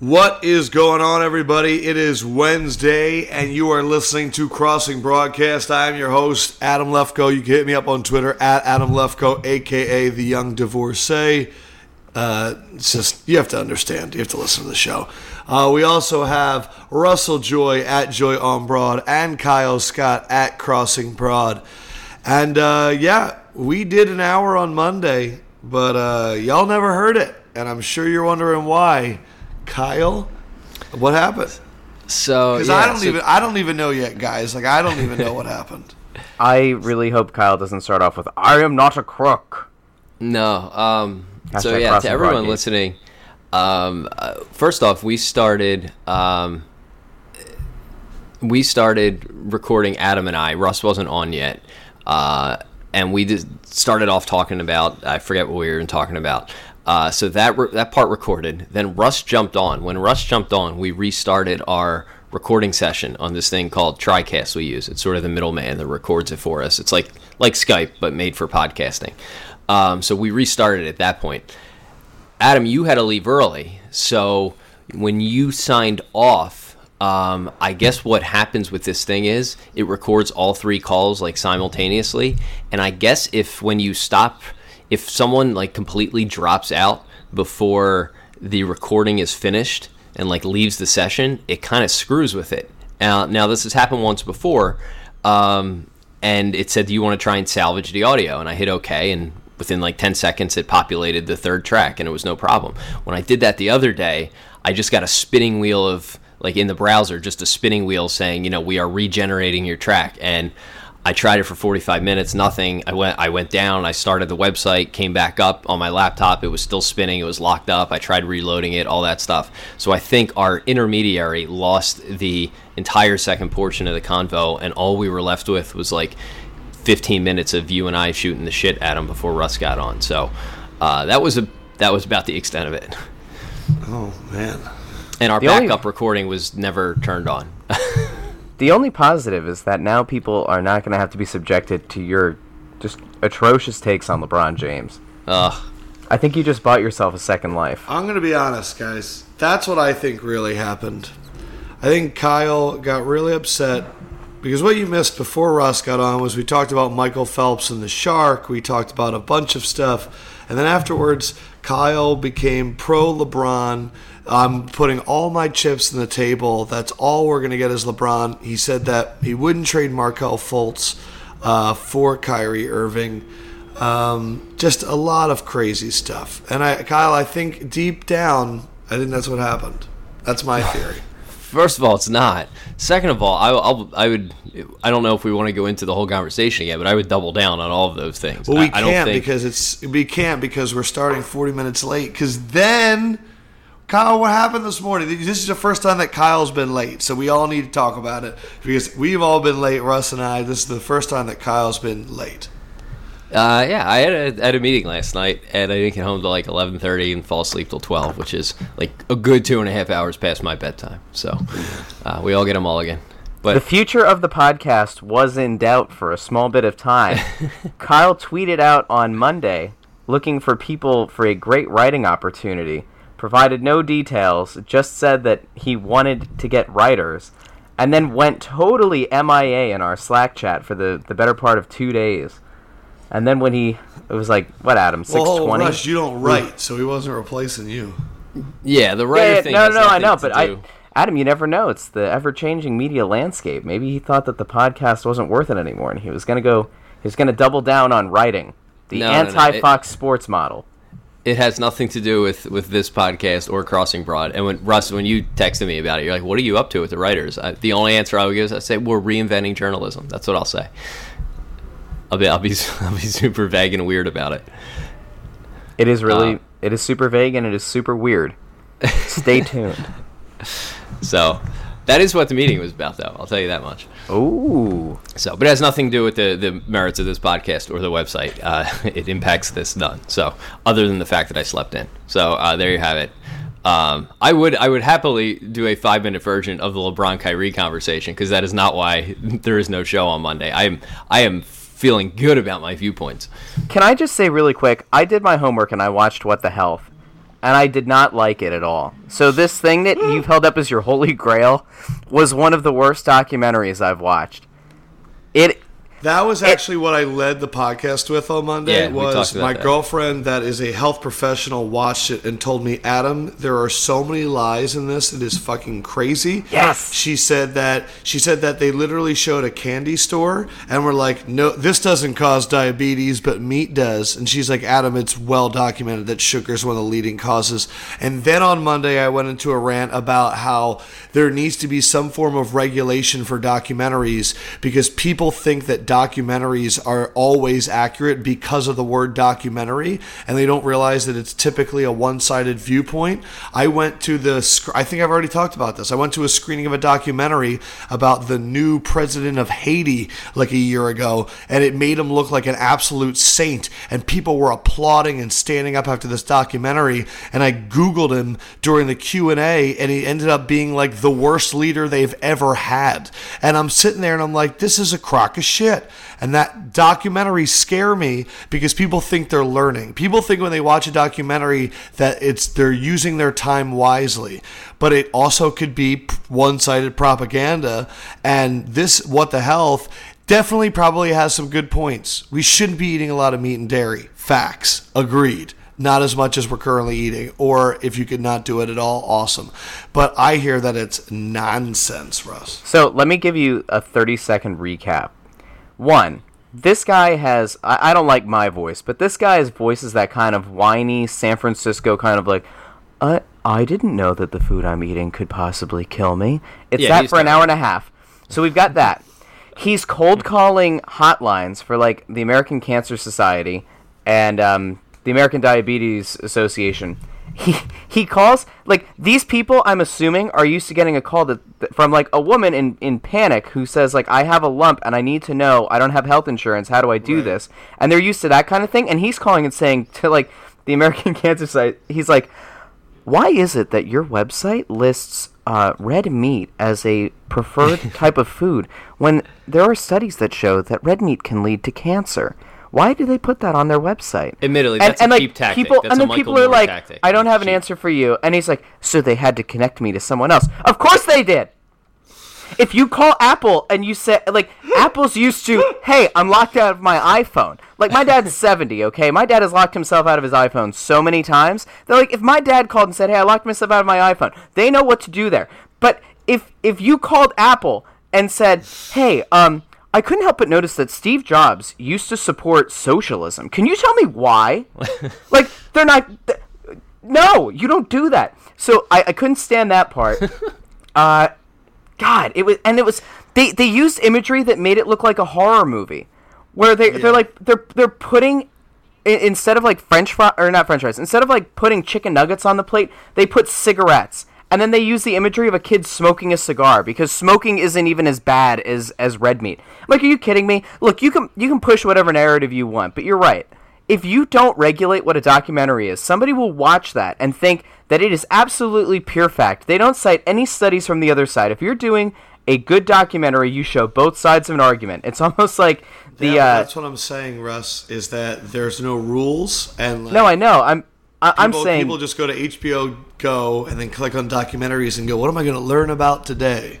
What is going on, everybody? It is Wednesday, and you are listening to Crossing Broadcast. I am your host, Adam Lefkoe. You can hit me up on Twitter at Adam Lefkoe, aka the Young Divorcee. Uh, it's just you have to understand. You have to listen to the show. Uh, we also have Russell Joy at Joy on Broad and Kyle Scott at Crossing Broad. And uh, yeah, we did an hour on Monday, but uh, y'all never heard it, and I'm sure you're wondering why. Kyle, what happened? So Because yeah, I don't so- even I don't even know yet, guys. Like I don't even know what happened. I really hope Kyle doesn't start off with "I am not a crook." No. Um, so yeah, to everyone broad gate. listening, um, uh, first off, we started um, we started recording Adam and I. Russ wasn't on yet, uh, and we just started off talking about I forget what we were talking about. Uh, so that re- that part recorded. Then Russ jumped on. When Russ jumped on, we restarted our recording session on this thing called TriCast. We use it's sort of the middleman that records it for us. It's like like Skype but made for podcasting. Um, so we restarted at that point. Adam, you had to leave early. So when you signed off, um, I guess what happens with this thing is it records all three calls like simultaneously. And I guess if when you stop, if someone like completely drops out before the recording is finished and like leaves the session, it kind of screws with it. Uh, now this has happened once before. Um, and it said, "Do you want to try and salvage the audio?" And I hit OK, and within like 10 seconds, it populated the third track, and it was no problem. When I did that the other day, I just got a spinning wheel of like in the browser, just a spinning wheel saying, "You know, we are regenerating your track." And I tried it for 45 minutes, nothing. I went I went down, I started the website, came back up on my laptop, it was still spinning, it was locked up. I tried reloading it, all that stuff. So I think our intermediary lost the entire second portion of the convo and all we were left with was like 15 minutes of you and I shooting the shit at him before Russ got on. So uh, that was a that was about the extent of it. Oh man. And our The only- backup recording was never turned on. The only positive is that now people are not going to have to be subjected to your just atrocious takes on LeBron James. Ugh. I think you just bought yourself a second life. I'm gonna be honest, guys. That's what I think really happened. I think Kyle got really upset because what you missed before Russ got on was we talked about Michael Phelps and the shark. We talked about a bunch of stuff, and then afterwards, Kyle became pro LeBron. I'm putting all my chips on the table. That's all we're gonna get is LeBron. He said that he wouldn't trade Markelle Fultz uh, for Kyrie Irving. Um, just a lot of crazy stuff. And I, Kyle, I think deep down, I think that's what happened. That's my theory. First of all, it's not. Second of all, I, I'll, I would. I don't know if we want to go into the whole conversation again, but I would double down on all of those things. Well, we I, I can't think. because it's we can't because we're starting 40 minutes late. Because then, Kyle, what happened this morning? This is the first time that Kyle's been late, so we all need to talk about it because we've all been late. Russ and I. This is the first time that Kyle's been late. Uh, yeah, I had a, had a meeting last night, and I didn't get home till like eleven thirty and fall asleep till twelve, which is like a good two and a half hours past my bedtime. So uh, we all get them all again. But The future of the podcast was in doubt for a small bit of time. Kyle tweeted out on Monday looking for people for a great writing opportunity, provided no details, just said that he wanted to get writers, and then went totally MIA in our Slack chat for the, the better part of two days. And then when he, it was like, what, Adam, Well, 620? Russ, you don't write, so he wasn't replacing you. yeah, the Yeah, writer yeah, thing. no, has no, I know, to but I, Adam, you never know. It's the ever-changing media landscape. Maybe he thought that the podcast wasn't worth it anymore, and he was gonna go. He was gonna double down on writing, the No, no, no, anti-Fox Sports model. It has nothing to do with, with this podcast or Crossing Broad. And when Russ, when you texted me about it, you're like, "What are you up to with the writers?" I, the only answer I would give is I say we're reinventing journalism. That's what I'll say. I'll be I'll be I'll be super vague and weird about it. It is really, Uh, it is super vague and it is super weird. Stay tuned. So that is what the meeting was about, though. I'll tell you that much. Ooh, So, but it has nothing to do with the, the merits of this podcast or the website. Uh, it impacts this none. So, other than the fact that I slept in. So uh, there you have it. Um, I would I would happily do a five minute version of the LeBron Kyrie conversation because that is not why there is no show on Monday. I am I am feeling good about my viewpoints. Can I just say really quick? I did my homework and I watched What the Health, and I did not like it at all. So this thing that you've held up as your holy grail was one of the worst documentaries I've watched. It That was actually what I led the podcast with on Monday. Yeah, was my that. girlfriend that is a health professional watched it and told me, Adam, there are so many lies in this. It is fucking crazy. Yes. She said that she said that they literally showed a candy store and were like, no, this doesn't cause diabetes, but meat does. And she's like, Adam, it's well documented that sugar is one of the leading causes. And then on Monday, I went into a rant about how there needs to be some form of regulation for documentaries because people think that documentaries are always accurate because of the word documentary and they don't realize that it's typically a one-sided viewpoint. I went to the, I think I've already talked about this. I went to a screening of a documentary about the new president of Haiti like a year ago and it made him look like an absolute saint and people were applauding and standing up after this documentary and I googled him during the Q&A and he ended up being like the worst leader they've ever had. And I'm sitting there and I'm like this is a crock of shit. And that documentaries scare me because people think they're learning. People think when they watch a documentary that it's they're using their time wisely, but it also could be one-sided propaganda. And this, what the health, definitely probably has some good points. We shouldn't be eating a lot of meat and dairy. Facts, agreed. Not as much as we're currently eating, or if you could not do it at all, awesome. But I hear that it's nonsense, Russ. So let me give you a 30 second recap. One, this guy has, I, I don't like my voice, but this guy's voice is that kind of whiny San Francisco kind of like, I, I didn't know that the food I'm eating could possibly kill me. It's Yeah, that for an hour and a half. So we've got that. He's cold calling hotlines for like the American Cancer Society and um, the American Diabetes Association. He he calls like these people. I'm assuming are used to getting a call that, from like a woman in in panic who says like I have a lump and I need to know I don't have health insurance. How do I do Right. this? And they're used to that kind of thing. And he's calling and saying to like the American Cancer Society, he's like, why is it that your website lists uh, red meat as a preferred type of food when there are studies that show that red meat can lead to cancer? Why do they put that on their website? Admittedly, that's a cheap tactic. People, That's and then Michael people are like, tactic. "I don't have an Cheap. answer for you," and he's like, "So they had to connect me to someone else." Of course they did. If you call Apple and you say like Apple's used to, hey, I'm locked out of my iPhone. Like my dad's 70, okay? My dad has locked himself out of his iPhone so many times. They're like if my dad called and said, "Hey, I locked myself out of my iPhone." They know what to do there. But if if you called Apple and said, "Hey, um I couldn't help but notice that Steve Jobs used to support socialism. Can you tell me why?" like they're not no, you don't do that. So I, I couldn't stand that part. uh, God, it was, and it was they they used imagery that made it look like a horror movie, where they Yeah. they're like they're they're putting instead of like French fry or not French fries, instead of like putting chicken nuggets on the plate, they put cigarettes. And then they use the imagery of a kid smoking a cigar because smoking isn't even as bad as as red meat. Like, are you kidding me? Look, you can you can push whatever narrative you want, but you're right if you don't regulate what a documentary is, somebody will watch that and think that it is absolutely pure fact. They don't cite any studies from the other side. If you're doing a good documentary, you show both sides of an argument. It's almost like the Yeah, uh, that's what I'm saying, Russ. Is that there's no rules and like, no, I know. I'm I, I'm people, saying people just go to HBO Go and then click on documentaries and go, "What am I going to learn about today?"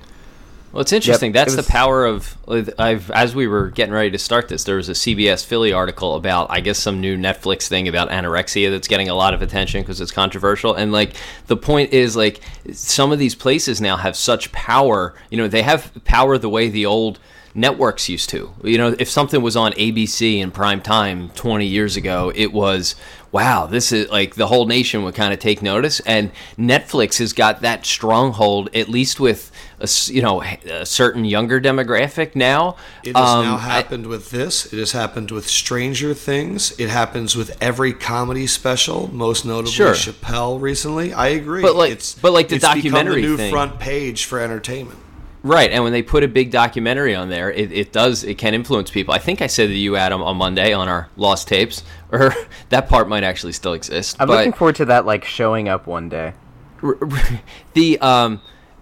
Well, it's interesting. Yep, That's it the power of. I've as we were getting ready to start this, there was a CBS Philly article about, I guess, some new Netflix thing about anorexia that's getting a lot of attention because it's controversial. And like the point is, like some of these places now have such power. You know, they have power the way the old networks used to. You know, if something was on ABC in prime time 20 years ago, it was wow, this is like the whole nation would kind of take notice and Netflix has got that stronghold at least with a, you know a certain younger demographic now. It has Um, now I- happened with this. It has happened with Stranger Things. It happens with every comedy special, most notably Sure. Chappelle recently. I agree. But, like- it's, but, like, the it's documentary the new thing- front page for entertainment. Right, and when they put a big documentary on there, it, it does it can influence people. I think I said to you, Adam, on Monday on our lost tapes, or that part might actually still exist. I'm looking forward to that like showing up one day. the um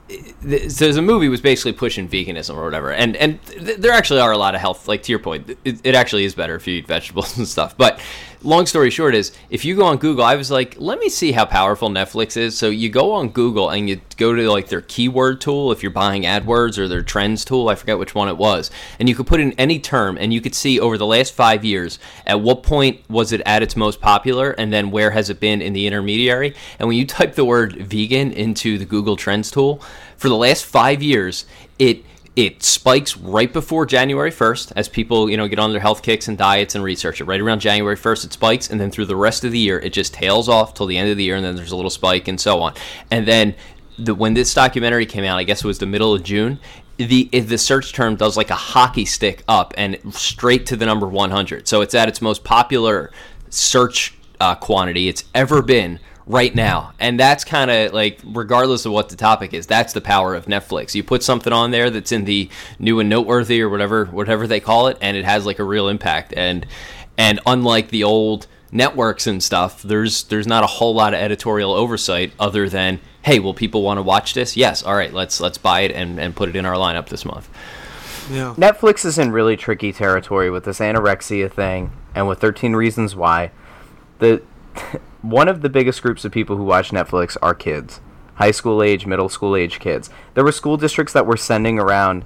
th- there's a movie was basically pushing veganism or whatever and and th- there actually are a lot of health like to your point it, it actually is better if you eat vegetables and stuff but long story short is if you go on Google, I was like, let me see how powerful Netflix is. So you go on Google and you go to like their keyword tool if you're buying AdWords or their trends tool. I forget which one it was, and you could put in any term and you could see over the last five years at what point was it at its most popular, and then where has it been in the intermediary. And when you type the word vegan into the Google Trends tool, for the last five years, it it spikes right before January 1st as people, you know, get on their health kicks and diets and research it. Right around January 1st, it spikes, and then through the rest of the year, it just tails off till the end of the year, and then there's a little spike and so on. And then the, when this documentary came out, I guess it was the middle of June. The the search term does like a hockey stick up and straight to the number 100. So it's at its most popular search uh, quantity it's ever been right now. And that's kind of like, regardless of what the topic is, that's the power of Netflix. You put something on there that's in the new and noteworthy or whatever, whatever they call it, and it has like a real impact. And and unlike the old networks and stuff, there's there's not a whole lot of editorial oversight other than, hey, will people want to watch this? Yes, all right, let's let's buy it and, and put it in our lineup this month. Yeah. Netflix is in really tricky territory with this anorexia thing and with 13 Reasons Why. The one of the biggest groups of people who watch Netflix are kids, high school age, middle school age kids. There were school districts that were sending around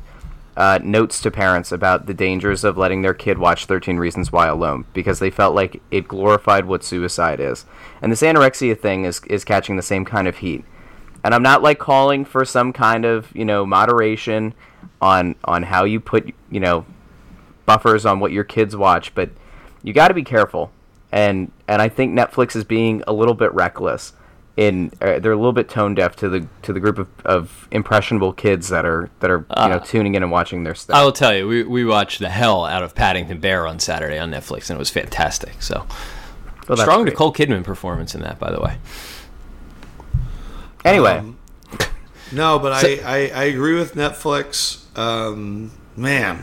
uh, notes to parents about the dangers of letting their kid watch 13 Reasons Why alone because they felt like it glorified what suicide is. And this anorexia thing is, is catching the same kind of heat. And I'm not like calling for some kind of, you know, moderation on on how you put, you know, buffers on what your kids watch, but you got to be careful and and I think Netflix is being a little bit reckless. In uh, they're a little bit tone deaf to the to the group of, of impressionable kids that are that are you know Uh, tuning in and watching their stuff. I will tell you, we, we watched the hell out of Paddington Bear on Saturday on Netflix, and it was fantastic. So Well, strong great. Nicole Kidman performance in that, by the way. Anyway, Um, No, but I, I, I agree with Netflix. Um, man.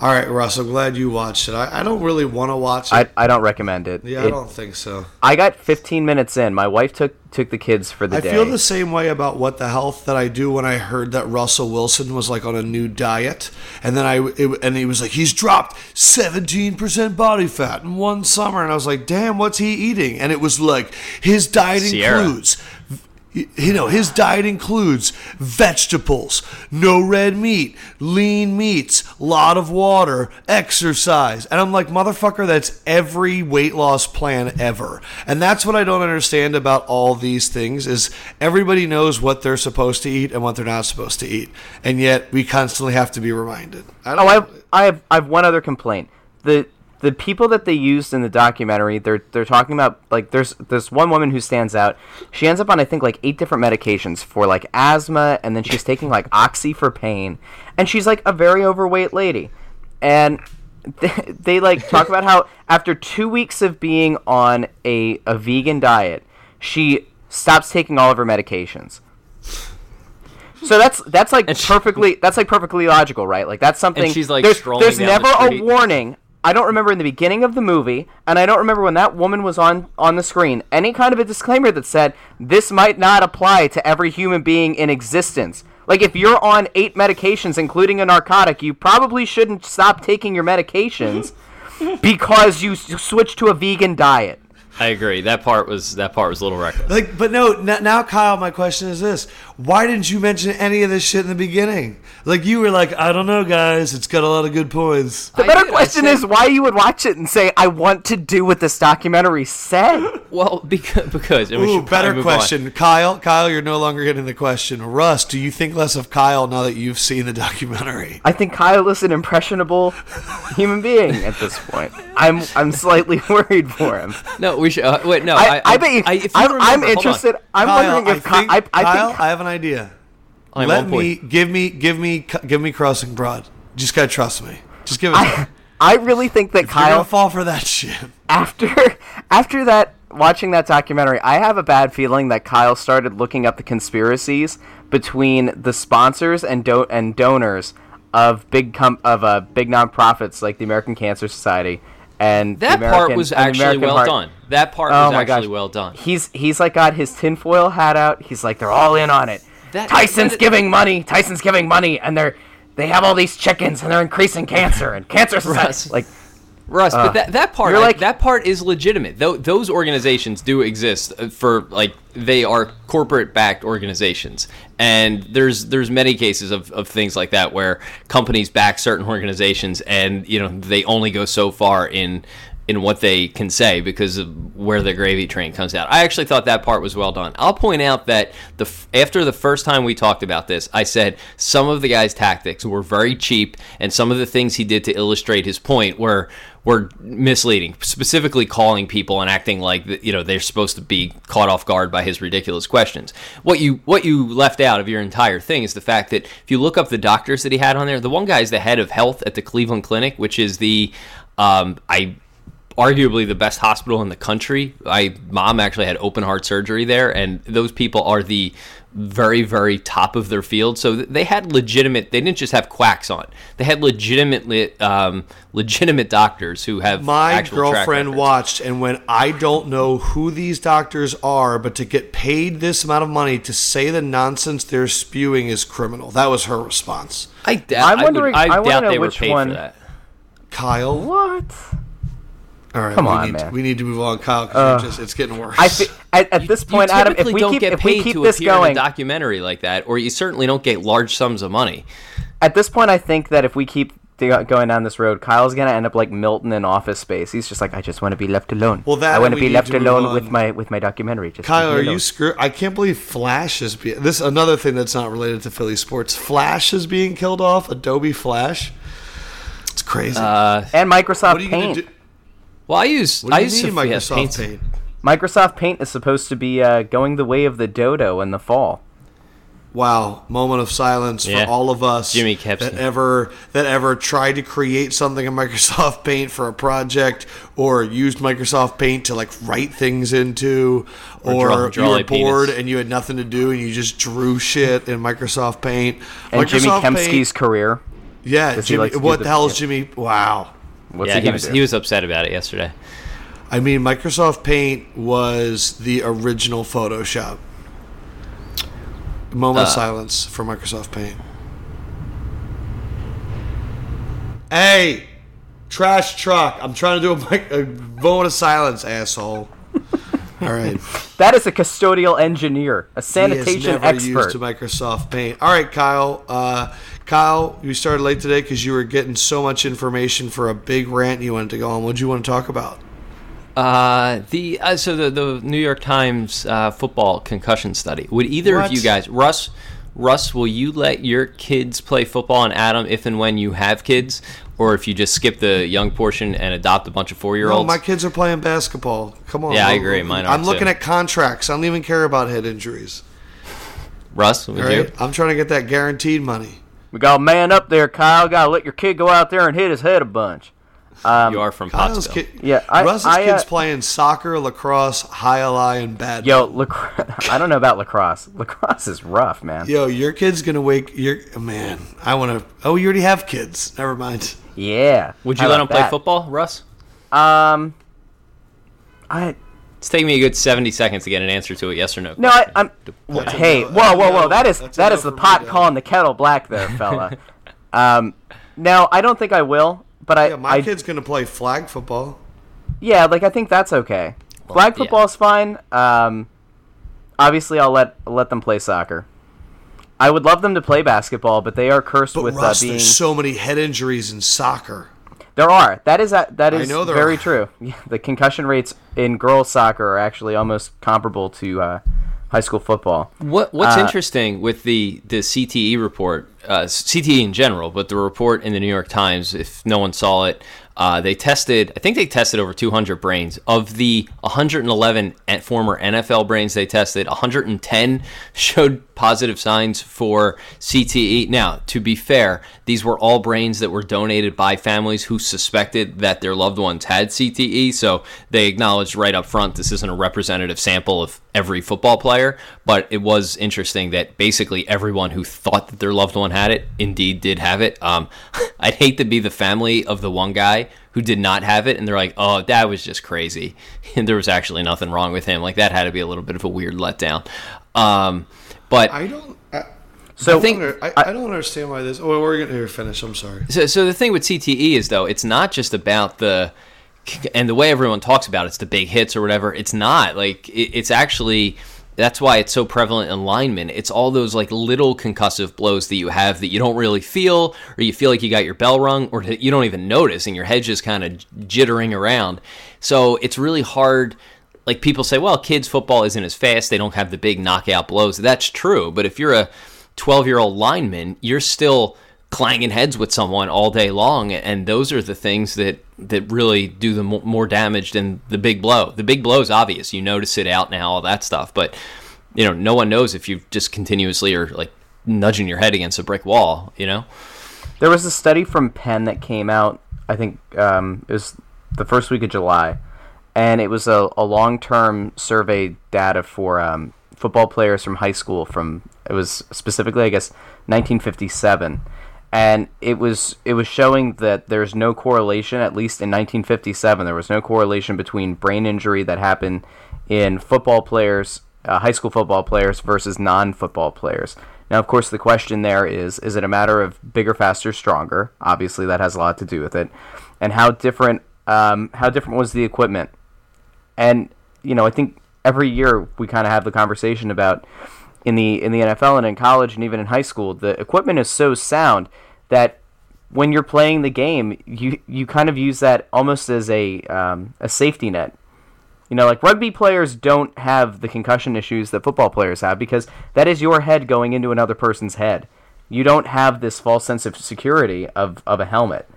All right, Russ, I'm glad you watched it. I, I don't really want to watch it. I, I don't recommend it. yeah, It- I don't think so. I got 15 minutes in. My wife took took the kids for the I day. I feel the same way about what the health that I do when I heard that Russell Wilson was like on a new diet, and then I it, and he was like he's dropped seventeen percent body fat in one summer, and I was like, damn, what's he eating? And it was like his diet Sierra. includes. You know, his diet includes vegetables, no red meat, lean meats, lot of water, exercise. And I'm like, motherfucker, that's every weight loss plan ever. And that's what I don't understand about all these things is everybody knows what they're supposed to eat and what they're not supposed to eat. And yet we constantly have to be reminded. I don't Oh, I have, I have I have one other complaint. The the people that they used in the documentary, they're they're talking about like there's there's one woman who stands out. She ends up on I think like eight different medications for like asthma, and then she's taking like oxy for pain, and she's like a very overweight lady, and. They, they like talk about how after two weeks of being on a, a vegan diet, she stops taking all of her medications. So that's that's like she- perfectly that's like perfectly logical, right? Like that's something. she's, like, there's, strolling there's never the a warning. I don't remember in the beginning of the movie, and I don't remember when that woman was on on the screen any kind of a disclaimer that said this might not apply to every human being in existence. Like if you're on eight medications, including a narcotic, you probably shouldn't stop taking your medications because you s- switch to a vegan diet. I agree. That part was that part was a little reckless. Like, but no. n- Now, Kyle, my question is this: Why didn't you mention any of this shit in the beginning? Like, you were like, "I don't know, guys. It's got a lot of good points." The I better did, question said- is why you would watch it and say, "I want to do what this documentary said." Well, because because and we Ooh, better move on. question, Kyle. Kyle, you're no longer getting the question. Russ, do you think less of Kyle now that you've seen the documentary? I think Kyle is an impressionable human being at this point. I'm I'm slightly worried for him. No, we should. Uh, wait, no. I, I, I, bet you. I, if you I'm, remember, I'm hold on. interested. I'm Kyle, wondering if I Ky- think, I, I Kyle, think I have an idea. I'm Let me point. give me give me give me Crossing Broad. Just gotta trust me. Just give it. I, I really think that You're gonna Kyle fall for that shit. after after that watching that documentary, I have a bad feeling that Kyle started looking up the conspiracies between the sponsors and do- and donors of big com- of uh, big nonprofits like the American Cancer Society and the That part was actually well Heart- done. That part Oh was my actually gosh. well done. He's he's like got his tinfoil hat out. He's like they're all in on it. That- Tyson's that- giving money. Tyson's giving money, and they're they have all these chickens and they're increasing cancer and cancer society. Like Russ, but that, that part I- like- that part is legitimate. Though those organizations do exist uh, for like they are corporate backed organizations, and there's there's many cases of, of things like that where companies back certain organizations, and you know they only go so far in in what they can say because of where the gravy train comes out. I actually thought that part was well done. I'll point out that the after the first time we talked about this, I said some of the guy's tactics were very cheap, and some of the things he did to illustrate his point were were misleading. Specifically, calling people and acting like you know they're supposed to be caught off guard by his ridiculous questions. What you what you left out of your entire thing is the fact that if you look up the doctors that he had on there, the one guy is the head of health at the Cleveland Clinic, which is the um, I arguably the best hospital in the country. My mom actually had open heart surgery there, and those people are the very, very top of their field. So they had legitimate. They didn't just have quacks on. They had legitimate, um, legitimate doctors who have My actual track girlfriend watched, and when I don't know who these doctors are, but to get paid this amount of money to say the nonsense they're spewing is criminal. That was her response. I doubt. I'm I would- wondering- I, I doubt they were which paid one- for that. Kyle, What? All right, Come we on, need, man. we need to move on, Kyle. Because just it's getting worse. I fe- at, at this point, you Adam, if we don't keep get if we paid keep to this appear going, in a documentary like that, or you certainly don't get large sums of money. at this point, I think that if we keep going down this road, Kyle's gonna end up like Milton in Office Space. He's just like, I just want to be left alone. Well, that I want and to be left to alone on. with my with my documentary. Just Kyle, are you alone. screwed? I can't believe Flash is being. This is another thing that's not related to Philly sports. Flash is being killed off. Adobe Flash. It's crazy. Uh, and Microsoft what are you going Paint. To do? well, I use What do I you use mean Sophia Microsoft Paint. Paint? Microsoft Paint is supposed to be uh, going the way of the dodo in the fall. Wow, moment of silence Yeah. for all of us Jimmy kept that it. ever that ever tried to create something in Microsoft Paint for a project or used Microsoft Paint to like write things into Or or, draw- draw you were a penis. bored and you had nothing to do and you just drew shit in Microsoft Paint. And Microsoft Jimmy Paint- career. yeah, Jimmy, like to do what the- the hell is yeah. Jimmy? Wow. What's yeah, he he was do? he was upset about it yesterday. I mean, Microsoft Paint was the original Photoshop. Moment Uh. of silence for Microsoft Paint. Hey, trash truck! I'm trying to do a, mic- a moment of silence, asshole. All right. That is a custodial engineer, a he sanitation has never expert. used a Microsoft Paint. All right, Kyle. Uh, Kyle, you started late today because you were getting so much information for a big rant you wanted to go on. What do you want to talk about? Uh, the uh, so the the New York Times uh, football concussion study. Would either What? of you guys, Russ, Russ, will you let your kids play football and Adam if and when you have kids, or if you just skip the young portion and adopt a bunch of four year No, olds? my kids are playing basketball. Come on. Yeah, I agree. Mine are I'm looking too. at contracts. I don't even care about head injuries. Russ, you? I'm trying to get that guaranteed money. We got a man up there, Kyle. Got to let your kid go out there and hit his head a bunch. Um, you are from Kyle's Pottsville. kid, Yeah, I- Russ's I, uh, kids playing soccer, lacrosse, high lie, and bad. Yo, lacrosse. I don't know about lacrosse. Lacrosse is rough, man. Yo, your kid's gonna wake. Your man, I want to. Oh, you already have kids. Never mind. Yeah. Would How you let about him play that? football, Russ? Um, I It's taking me a good seventy seconds to get an answer to a yes or no. no, I, question. I'm. That's hey, no. whoa, whoa, whoa! no. That is That's no the for me, pot calling the kettle black, there, fella. um, no, I don't think I will. But I, Yeah, my I kid's gonna play flag football. yeah, like I think that's okay. Flag yeah. football is fine. Um, obviously, I'll let let them play soccer. I would love them to play basketball, but they are cursed But with Russ, uh, being. there's so many head injuries in soccer. There are. That is a, that I know very are. true. Yeah, the concussion rates in girls soccer are actually almost comparable to uh, high school football. What What's Uh, interesting with the the CTE report, uh, CTE in general, but the report in the New York Times, if no one saw it, uh, they tested. I think they tested over 200 brains. Of the 111 former NFL brains they tested, 110 showed positive signs for CTE. Now, to be fair, these were all brains that were donated by families who suspected that their loved ones had CTE. So they acknowledged right up front this isn't a representative sample of every football player, but it was interesting that basically everyone who thought that their loved one had it indeed did have it. Um, I'd hate to be the family of the one guy who did not have it, and they're like, "Oh, that was just crazy," and there was actually nothing wrong with him. Like that had to be a little bit of a weird letdown. Um, but I don't. I, So I, think, I, I, don't understand why this. Oh, we're going to finish. I'm sorry. So, so the thing with CTE is though, it's not just about the and the way everyone talks about it, it's the big hits or whatever. It's not like it, it's actually that's why it's so prevalent in linemen. It's all those like little concussive blows that you have that you don't really feel, or you feel like you got your bell rung, or you don't even notice, and your head just kind of jittering around. So it's really hard. Like people say, well, kids' football isn't as fast; they don't have the big knockout blows. That's true, but if you're a 12 year old lineman, you're still clanging heads with someone all day long, and those are the things that that really do the more damage than the big blow. The big blow is obvious; you notice it out now, all that stuff. But you know, no one knows if you just continuously are like nudging your head against a brick wall. You know, there was a study from Penn that came out. I think um, it was the first week of July, and it was a, a long term survey data for um, football players from high school. From it was specifically, I guess, 1957 and it was it was showing that there's no correlation at least in 1957 there was no correlation between brain injury that happened in football players uh, high school football players versus non-football players. Now of course the question there is is it a matter of bigger faster stronger? Obviously that has a lot to do with it. And how different um, how different was the equipment? And you know i think every year we kind of have the conversation about in the in the NFL and in college and even in high school, the equipment is so sound that when you're playing the game, you you kind of use that almost as a um, a safety net. You know, like rugby players don't have the concussion issues that football players have because that is your head going into another person's head. You don't have this false sense of security of, of a helmet.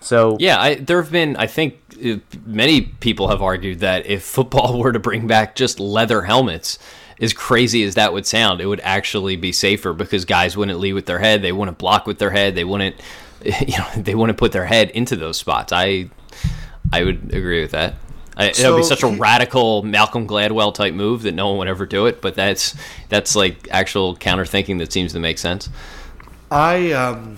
So yeah, I, there have been. I think uh, many people have argued that if football were to bring back just leather helmets, as crazy as that would sound, it would actually be safer because guys wouldn't lead with their head, they wouldn't block with their head, they wouldn't, you know, they wouldn't put their head into those spots. I, I would agree with that. I, so, it would be such a radical Malcolm Gladwell type move that no one would ever do it. But that's that's like actual counter thinking that seems to make sense. I um,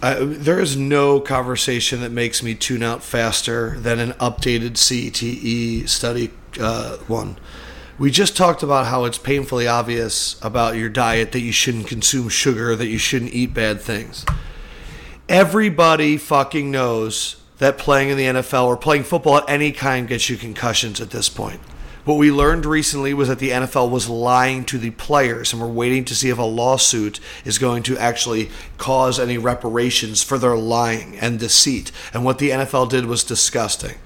I, there is no conversation that makes me tune out faster than an updated CTE study uh, one. We just talked about how it's painfully obvious about your diet that you shouldn't consume sugar, that you shouldn't eat bad things. Everybody fucking knows that playing in the NFL or playing football at any kind gets you concussions at this point. What we learned recently was that the NFL was lying to the players, and we're waiting to see if a lawsuit is going to actually cause any reparations for their lying and deceit. And what the NFL did was disgusting.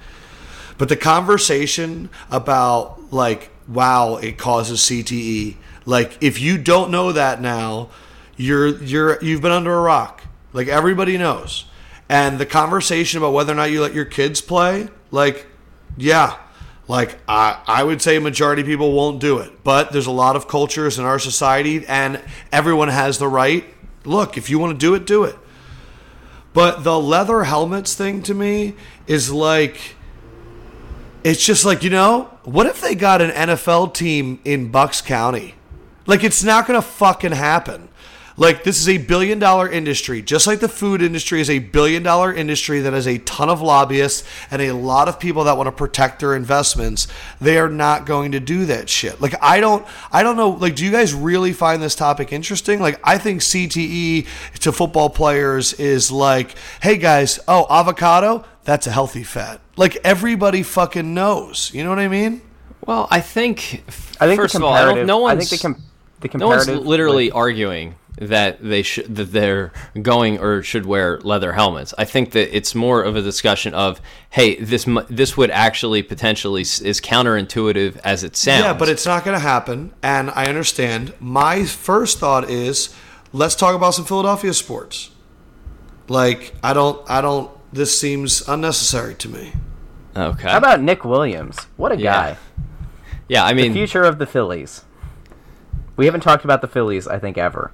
But the conversation about, like, wow, it causes CTE. Like if you don't know that now, you're you're you've been under a rock. Like everybody knows. And the conversation about whether or not you let your kids play, like yeah, like I, I would say majority of people won't do it but there's a lot of cultures in our society and everyone has the right look if you want to do it do it but the leather helmets thing to me is like it's just like, you know, what if they got an NFL team in Bucks County? Like, it's not going to fucking happen. Like, this is a billion dollar industry, just like the food industry is a billion dollar industry that has a ton of lobbyists and a lot of people that want to protect their investments. They are not going to do that shit. Like, I don't, I don't know. Like, do you guys really find this topic interesting? Like, I think CTE to football players is like, hey guys, oh, avocado, that's a healthy fat. Like everybody fucking knows. You know what I mean? Well, I think. I think first of all, I don't, no one's. I think the, com- the comparative. No one's literally arguing that they should that they're going or should wear leather helmets. I think that it's more of a discussion of, hey, this this would actually potentially is counterintuitive as it sounds. Yeah, but it's not going to happen, and I understand. My first thought is, let's talk about some Philadelphia sports. Like I don't, I don't. This seems unnecessary to me. Okay. How about Nick Williams? What a yeah. guy. Yeah, I mean, the future of the Phillies. We haven't talked about the Phillies, I think, ever.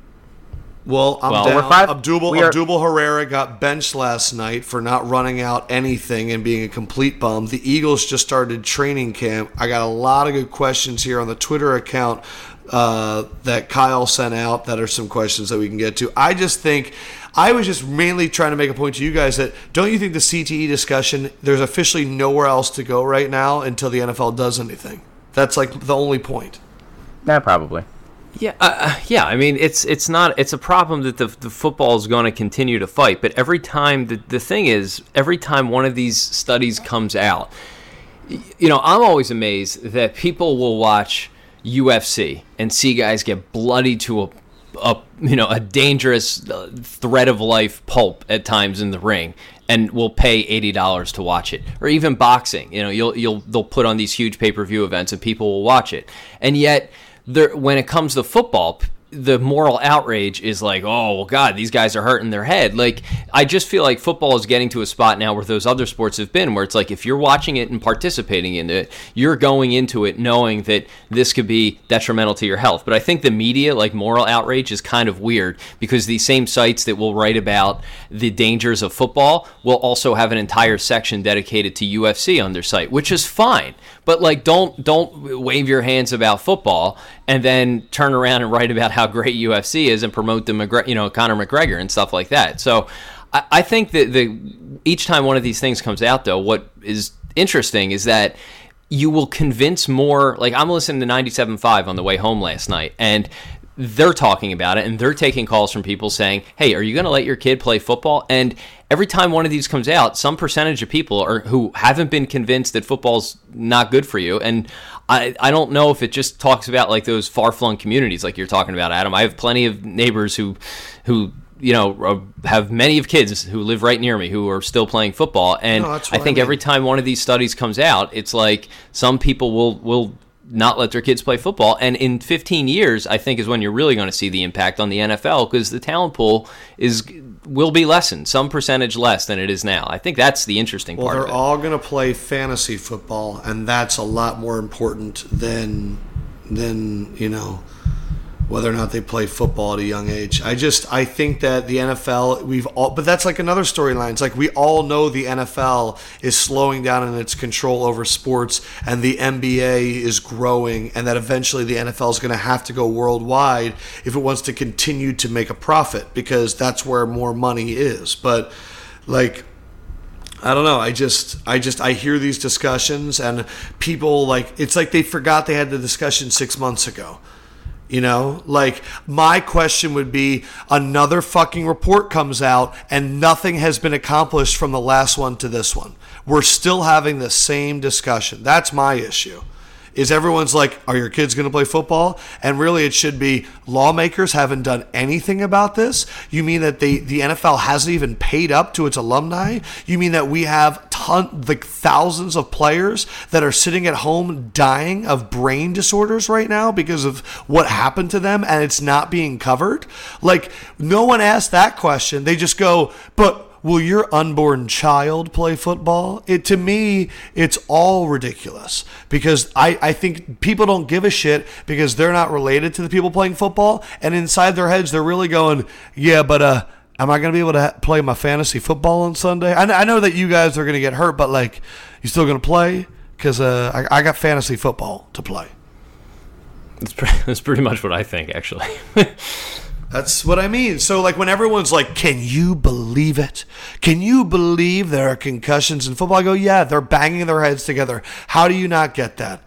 Well, I'm well, down. Five, Odubel, are, Odubel Herrera got benched last night for not running out anything and being a complete bum. The Eagles just started training camp. I got a lot of good questions here on the Twitter account uh, that Kyle sent out that are some questions that we can get to. I just think I was just mainly trying to make a point to you guys that don't you think the CTE discussion there's officially nowhere else to go right now until the NFL does anything. That's like the only point. Yeah, probably. Yeah, uh, uh, yeah. I mean, it's it's not it's a problem that the the football is going to continue to fight. But every time the the thing is, every time one of these studies comes out, you know, I'm always amazed that people will watch UFC and see guys get bloody to a a you know a dangerous uh, threat of life pulp at times in the ring and will pay eighty dollars to watch it, or even boxing. You know, you'll you'll they'll put on these huge pay per view events and people will watch it, and yet there, when it comes to football, the moral outrage is like, oh well, God, these guys are hurting their head. Like, I just feel like football is getting to a spot now where those other sports have been, where it's like if you're watching it and participating in it, you're going into it knowing that this could be detrimental to your health. But I think the media, like moral outrage, is kind of weird because these same sites that will write about the dangers of football will also have an entire section dedicated to UFC on their site, which is fine. But like, don't don't wave your hands about football and then turn around and write about how great UFC is and promote the McGregor, you know Conor McGregor and stuff like that. So I, I think that the each time one of these things comes out, though, what is interesting is that you will convince more. Like I'm listening to 97.5 on the way home last night, and they're talking about it and they're taking calls from people saying, "Hey, are you going to let your kid play football?" And every time one of these comes out, some percentage of people are who haven't been convinced that football's not good for you. And I, I don't know if it just talks about like those far flung communities like you're talking about, Adam. I have plenty of neighbors who who you know uh, have many of kids who live right near me who are still playing football and no, i think I mean. every time one of these studies comes out it's like some people will will not let their kids play football. And in 15 years, I think is when you're really going to see the impact on the NFL because the talent pool is will be lessened, some percentage less than it is now. I think that's the interesting well, part. Well, they're all going to play fantasy football, and that's a lot more important than than you know whether or not they play football at a young age. I just I think that the NFL we've all but that's like another storyline. It's like we all know the NFL is slowing down in its control over sports and the NBA is growing and that eventually the NFL is going to have to go worldwide if it wants to continue to make a profit because that's where more money is. But like I don't know. I just, I just, I hear these discussions and people like, it's like they forgot they had the discussion six months ago. You know, like my question would be another fucking report comes out and nothing has been accomplished from the last one to this one. We're still having the same discussion. That's my issue is everyone's like, are your kids going to play football? And really, it should be lawmakers haven't done anything about this. You mean that they, the NFL hasn't even paid up to its alumni? You mean that we have ton, like thousands of players that are sitting at home dying of brain disorders right now because of what happened to them and it's not being covered? Like, no one asked that question. They just go, but will your unborn child play football? It to me, it's all ridiculous because I, I think people don't give a shit because they're not related to the people playing football, and inside their heads they're really going, yeah, but uh. Am I going to be able to play my fantasy football on Sunday? I, I know that you guys are going to get hurt, but like, you still going to play? Because uh, I, I got fantasy football to play. That's pretty, that's pretty much what I think, actually. That's what I mean. So, like, when everyone's like, "Can you believe it? Can you believe there are concussions in football?" I go, "Yeah, they're banging their heads together. How do you not get that?"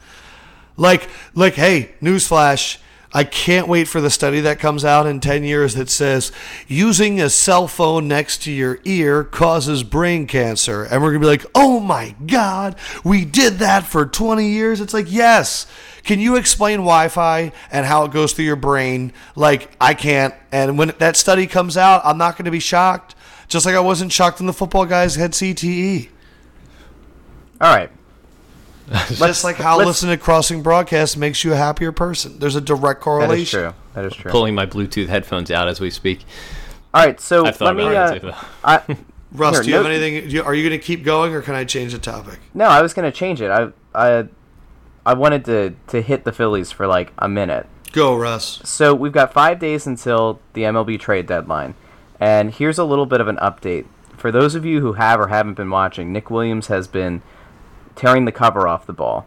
Like, like, hey, newsflash. I can't wait for the study that comes out in 10 years that says using a cell phone next to your ear causes brain cancer. And we're going to be like, oh my God, we did that for 20 years. It's like, yes, can you explain Wi-Fi and how it goes through your brain? Like I can't. And when that study comes out, I'm not going to be shocked. Just like I wasn't shocked when the football guys had CTE. All right. Just like how listening to Crossing Broadcast makes you a happier person. There's a direct correlation. That is true. That is true. Pulling my Bluetooth headphones out as we speak. All right, so let me. Uh, I, Russ, here, do you no, have anything? Do you, are you going to keep going, or can I change the topic? No, I was going to change it. I, I I wanted to to hit the Phillies for like a minute. Go, Russ. So we've got five days until the MLB trade deadline, and here's a little bit of an update for those of you who have or haven't been watching. Nick Williams has been tearing the cover off the ball,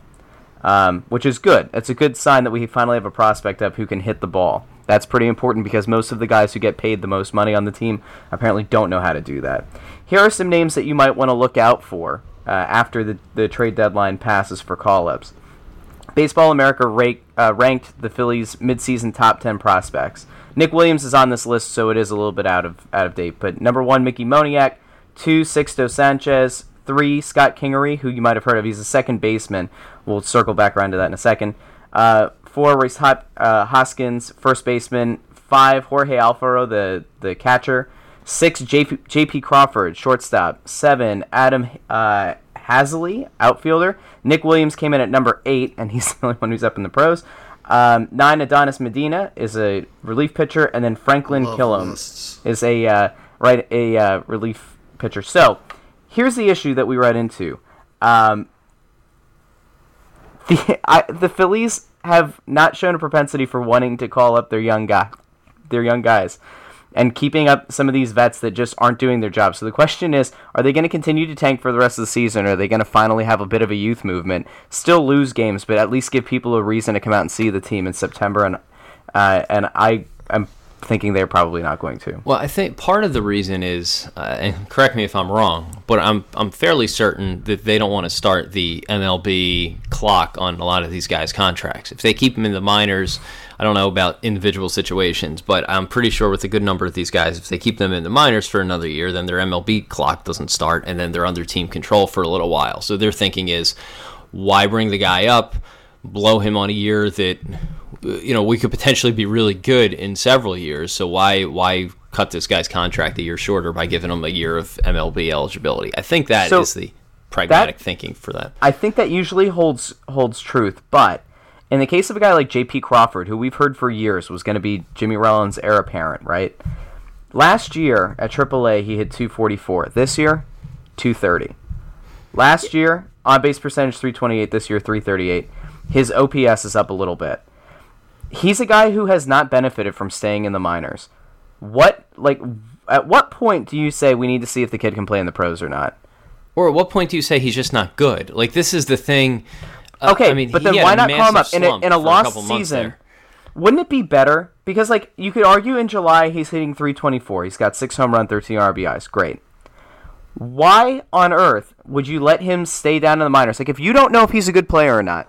um, which is good. It's a good sign that we finally have a prospect up who can hit the ball. That's pretty important because most of the guys who get paid the most money on the team apparently don't know how to do that. Here are some names that you might want to look out for uh, after the, the trade deadline passes for call ups Baseball America rank, uh, ranked the Phillies midseason top 10 prospects. Nick Williams is on this list, so it is a little bit out of out of date. But number one, Mickey Moniak. Two, Sixto Sanchez. Three, Scott Kingery, who you might have heard of. He's a second baseman. We'll circle back around to that in a second. Uh, four, Rhys Hot, uh, Hoskins, first baseman. Five, Jorge Alfaro, the, the catcher. Six, JP, JP Crawford, shortstop. Seven, Adam uh, outfielder. Nick Williams came in at number eight, and he's the only one who's up in the pros. Um, nine, Adonis Medina is a relief pitcher, and then Franklyn Love Kilome lists. is a uh, right a uh, relief pitcher. So here's the issue that we run into. Um, the I, the Phillies have not shown a propensity for wanting to call up their young guy, their young guys, and keeping up some of these vets that just aren't doing their job. So the question is, are they going to continue to tank for the rest of the season, or are they going to finally have a bit of a youth movement, still lose games, but at least give people a reason to come out and see the team in September? And uh, and I am thinking they're probably not going to. Well, I think part of the reason is, uh, and correct me if I'm wrong, but I'm I'm fairly certain that they don't want to start the MLB clock on a lot of these guys' contracts. If they keep them in the minors, I don't know about individual situations, but I'm pretty sure with a good number of these guys, if they keep them in the minors for another year, then their MLB clock doesn't start, and then they're under team control for a little while. So their thinking is, why bring the guy up, blow him on a year that you know we could potentially be really good in several years. So why why cut this guy's contract a year shorter by giving him a year of MLB eligibility? I think that is So the pragmatic that- thinking for that. I think that usually holds holds truth, but in the case of a guy like J.P. Crawford, who we've heard for years was going to be Jimmy Rollins' heir apparent, right? Last year at AAA, he hit 244. This year, 230. Last year, on base percentage 328. This year, 338. His OPS is up a little bit. He's a guy who has not benefited from staying in the minors. What like at what point do you say we need to see if the kid can play in the pros or not? Or at what point do you say he's just not good? Like this is the thing. uh, Okay, I mean, but he then why not call him up in a, in a lost months season? Wouldn't it be better? Because like you could argue in July he's hitting 324. He's got six home run, 13 RBIs. Great. Why on earth would you let him stay down in the minors? Like if you don't know if he's a good player or not,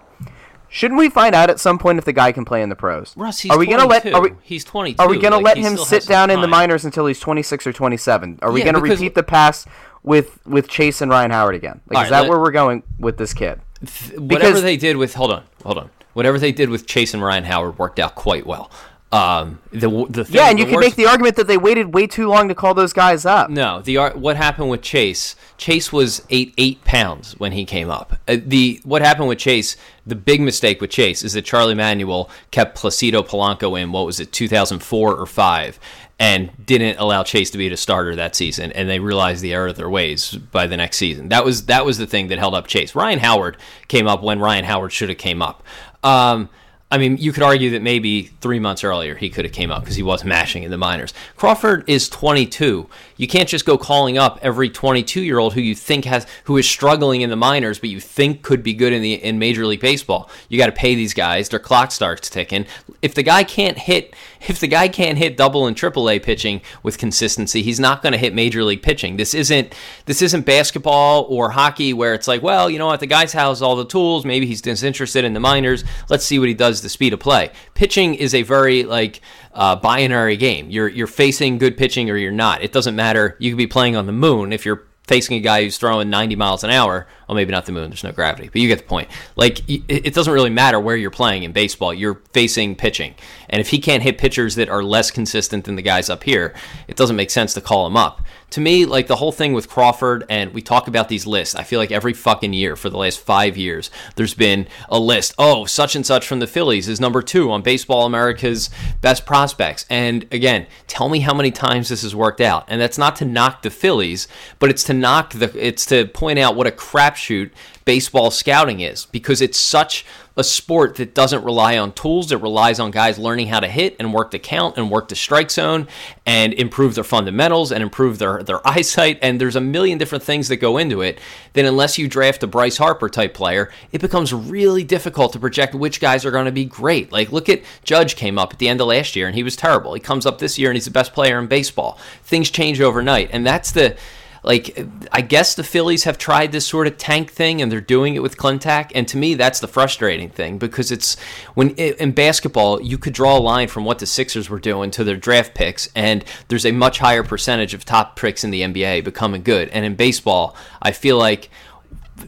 shouldn't we find out at some point if the guy can play in the pros? Russ, he's are we gonna let are we he's 22. are we gonna Like, let him sit down in the minors until he's 26 or 27? Are we Yeah, gonna repeat the past with with Chase and Ryan Howard again? Like is right, that let- where we're going with this kid? Whatever because- they did with hold on, hold on. Whatever they did with Chase and Ryan Howard worked out quite well. Um, the the thing, Yeah, and you can worst- make the argument that they waited way too long to call those guys up. No, the ar- what happened with Chase? Chase was eight eight pounds when he came up. Uh, the what happened with Chase? The big mistake with Chase is that Charlie Manuel kept Placido Polanco in what was it, two thousand four or five, and didn't allow Chase to be the starter that season. And they realized the error of their ways by the next season. That was that was the thing that held up Chase. Ryan Howard came up when Ryan Howard should have came up. Um, I mean, you could argue that maybe three months earlier he could have came up because he was mashing in the minors. Crawford is 22. You can't just go calling up every 22 year old who you think has who is struggling in the minors, but you think could be good in the in Major League Baseball. You got to pay these guys. Their clock starts ticking. If the guy can't hit, if the guy can't hit double and triple A pitching with consistency, he's not going to hit Major League pitching. This isn't this isn't basketball or hockey where it's like, well, you know what, the guy's has all the tools. Maybe he's disinterested in the minors. Let's see what he does the speed of play. Pitching is a very like uh, binary game. You're you're facing good pitching or you're not. It doesn't matter. You could be playing on the moon if you're facing a guy who's throwing 90 miles an hour. Well, maybe not the moon. There's no gravity, but you get the point. Like it doesn't really matter where you're playing in baseball. You're facing pitching, and if he can't hit pitchers that are less consistent than the guys up here, it doesn't make sense to call him up. To me, like the whole thing with Crawford, and we talk about these lists. I feel like every fucking year for the last five years, there's been a list. Oh, such and such from the Phillies is number two on Baseball America's best prospects. And again, tell me how many times this has worked out. And that's not to knock the Phillies, but it's to knock the. It's to point out what a crapshoot baseball scouting is because it's such a sport that doesn't rely on tools. It relies on guys learning how to hit and work the count and work the strike zone and improve their fundamentals and improve their, their eyesight. And there's a million different things that go into it. Then, unless you draft a Bryce Harper type player, it becomes really difficult to project which guys are going to be great. Like, look at Judge came up at the end of last year and he was terrible. He comes up this year and he's the best player in baseball. Things change overnight. And that's the like I guess the Phillies have tried this sort of tank thing and they're doing it with Klentak and to me that's the frustrating thing because it's when in basketball you could draw a line from what the Sixers were doing to their draft picks and there's a much higher percentage of top picks in the NBA becoming good. And in baseball I feel like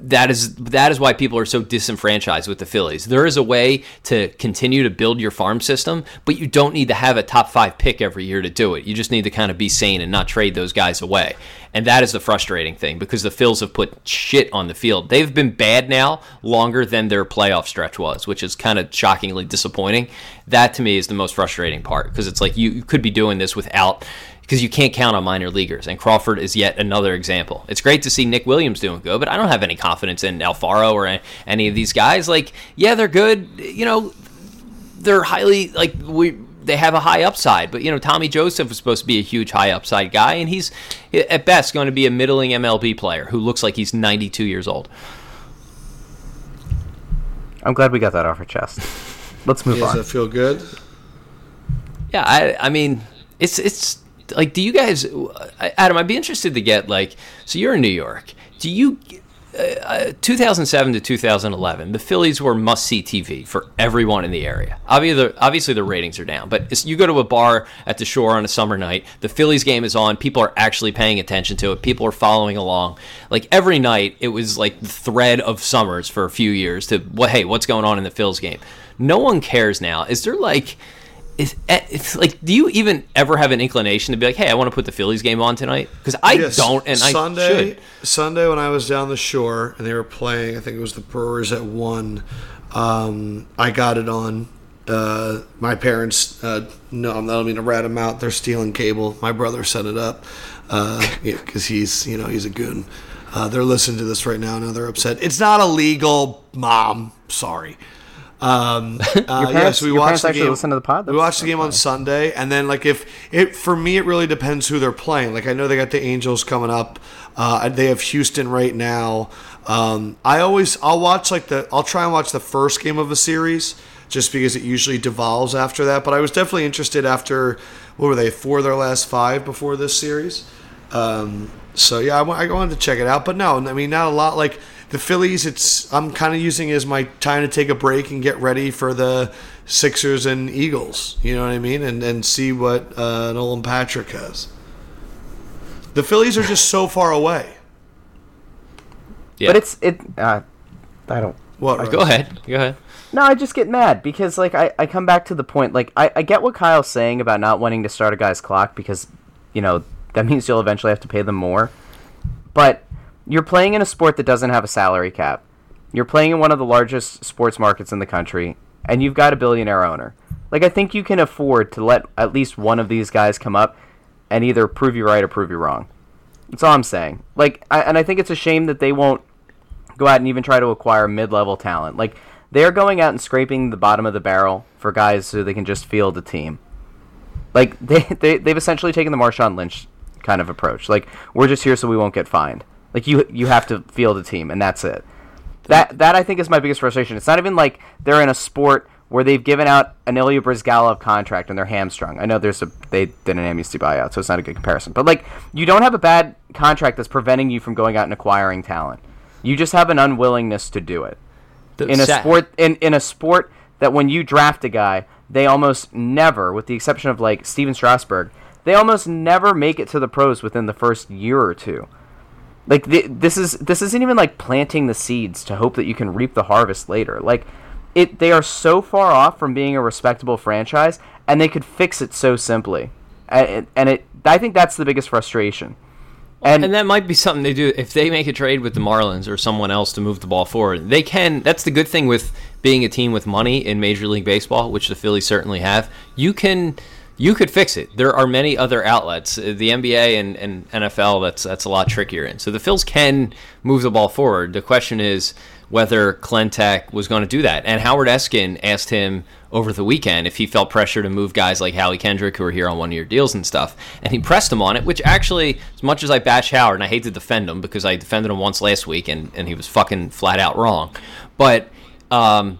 that is that is why people are so disenfranchised with the Phillies. There is a way to continue to build your farm system, but you don't need to have a top five pick every year to do it. You just need to kind of be sane and not trade those guys away. And that is the frustrating thing because the Phils have put shit on the field. They've been bad now longer than their playoff stretch was, which is kind of shockingly disappointing. That to me is the most frustrating part because it's like you, you could be doing this without because you can't count on minor leaguers. And Crawford is yet another example. It's great to see Nick Williams doing good, but I don't have any confidence in Alfaro or any of these guys. Like, yeah, they're good. You know, they're highly like we. They have a high upside, but you know Tommy Joseph was supposed to be a huge high upside guy, and he's at best going to be a middling MLB player who looks like he's 92 years old. I'm glad we got that off our chest. Let's move on. Does on. it feel good? Yeah, I, I mean, it's it's like, do you guys, Adam? I'd be interested to get like, so you're in New York. Do you? Uh, 2007 to 2011, the Phillies were must see TV for everyone in the area. Obviously, obviously the ratings are down, but you go to a bar at the shore on a summer night, the Phillies game is on, people are actually paying attention to it, people are following along. Like every night, it was like the thread of summers for a few years to, well, hey, what's going on in the Phillies game? No one cares now. Is there like, it's, eh, it's like, do you even ever have an inclination to be like, hey, I want to put the Phillies game on tonight? Because I yes. don't, and Sunday, I should. Sunday when I was down the shore and they were playing, I think it was the Brewers at one. Um, I got it on. Uh, my parents, uh, no, I don't mean to rat them out. They're stealing cable. My brother set it up because uh, he's, you know, he's a goon. Uh, they're listening to this right now. Now they're upset. It's not illegal, mom. Sorry. Um, uh, parents, yes, we watched the game. Listen to the pod. we watched the game on Sunday, and then like if it for me, it really depends who they're playing. Like I know they got the Angels coming up. Uh, they have Houston right now. Um, I always I'll watch like the I'll try and watch the first game of a series just because it usually devolves after that. But I was definitely interested after what were they four of their last five before this series. Um, so yeah, I, I wanted to check it out. But no, I mean not a lot like the Phillies, it's I'm kind of using it as my time to take a break and get ready for the Sixers and Eagles. You know what I mean? And and see what uh, Nolan Patrick has. The Phillies are just so far away. Yeah. But it's it. Uh, I don't. What? Go ahead. Go ahead. No, I just get mad because like I, I come back to the point like I, I get what Kyle's saying about not wanting to start a guy's clock because you know that means you'll eventually have to pay them more. But you're playing in a sport that doesn't have a salary cap. You're playing in one of the largest sports markets in the country, and you've got a billionaire owner. Like I think you can afford to let at least one of these guys come up and either prove you right or prove you wrong. That's all I'm saying. Like, I, and I think it's a shame that they won't go out and even try to acquire mid-level talent. Like, they're going out and scraping the bottom of the barrel for guys so they can just field a team. Like, they, they they've essentially taken the Marshawn Lynch kind of approach. Like, we're just here so we won't get fined. Like you you have to field a team, and that's it. That that I think is my biggest frustration. It's not even like they're in a sport where they've given out an Ilya Bryzgalov contract and they're hamstrung. I know there's a they did an amnesty buyout, so it's not a good comparison. But like you don't have a bad contract that's preventing you from going out and acquiring talent. You just have an unwillingness to do it. The in a sport in, in a sport that when you draft a guy, they almost never, with the exception of like Stephen Strasburg, they almost never make it to the pros within the first year or two. Like th- this is this isn't even like planting the seeds to hope that you can reap the harvest later. Like it they are so far off from being a respectable franchise and they could fix it so simply. And, and it I think that's the biggest frustration. And, and, that might be something they do if they make a trade with the Marlins or someone else to move the ball forward. They can. That's the good thing with being a team with money in Major League Baseball, which the Phillies certainly have. You can you could fix it. There are many other outlets. Uh, the NBA and, and NFL, that's that's a lot trickier in. So the Phils can move the ball forward. The question is whether Klentak was going to do that. And Howard Eskin asked him over the weekend if he felt pressure to move guys like Howie Kendrick, who are here on one year deals and stuff. And he pressed him on it, which actually, as much as I bash Howard, and I hate to defend him because I defended him once last week and, and he was fucking flat out wrong. But um,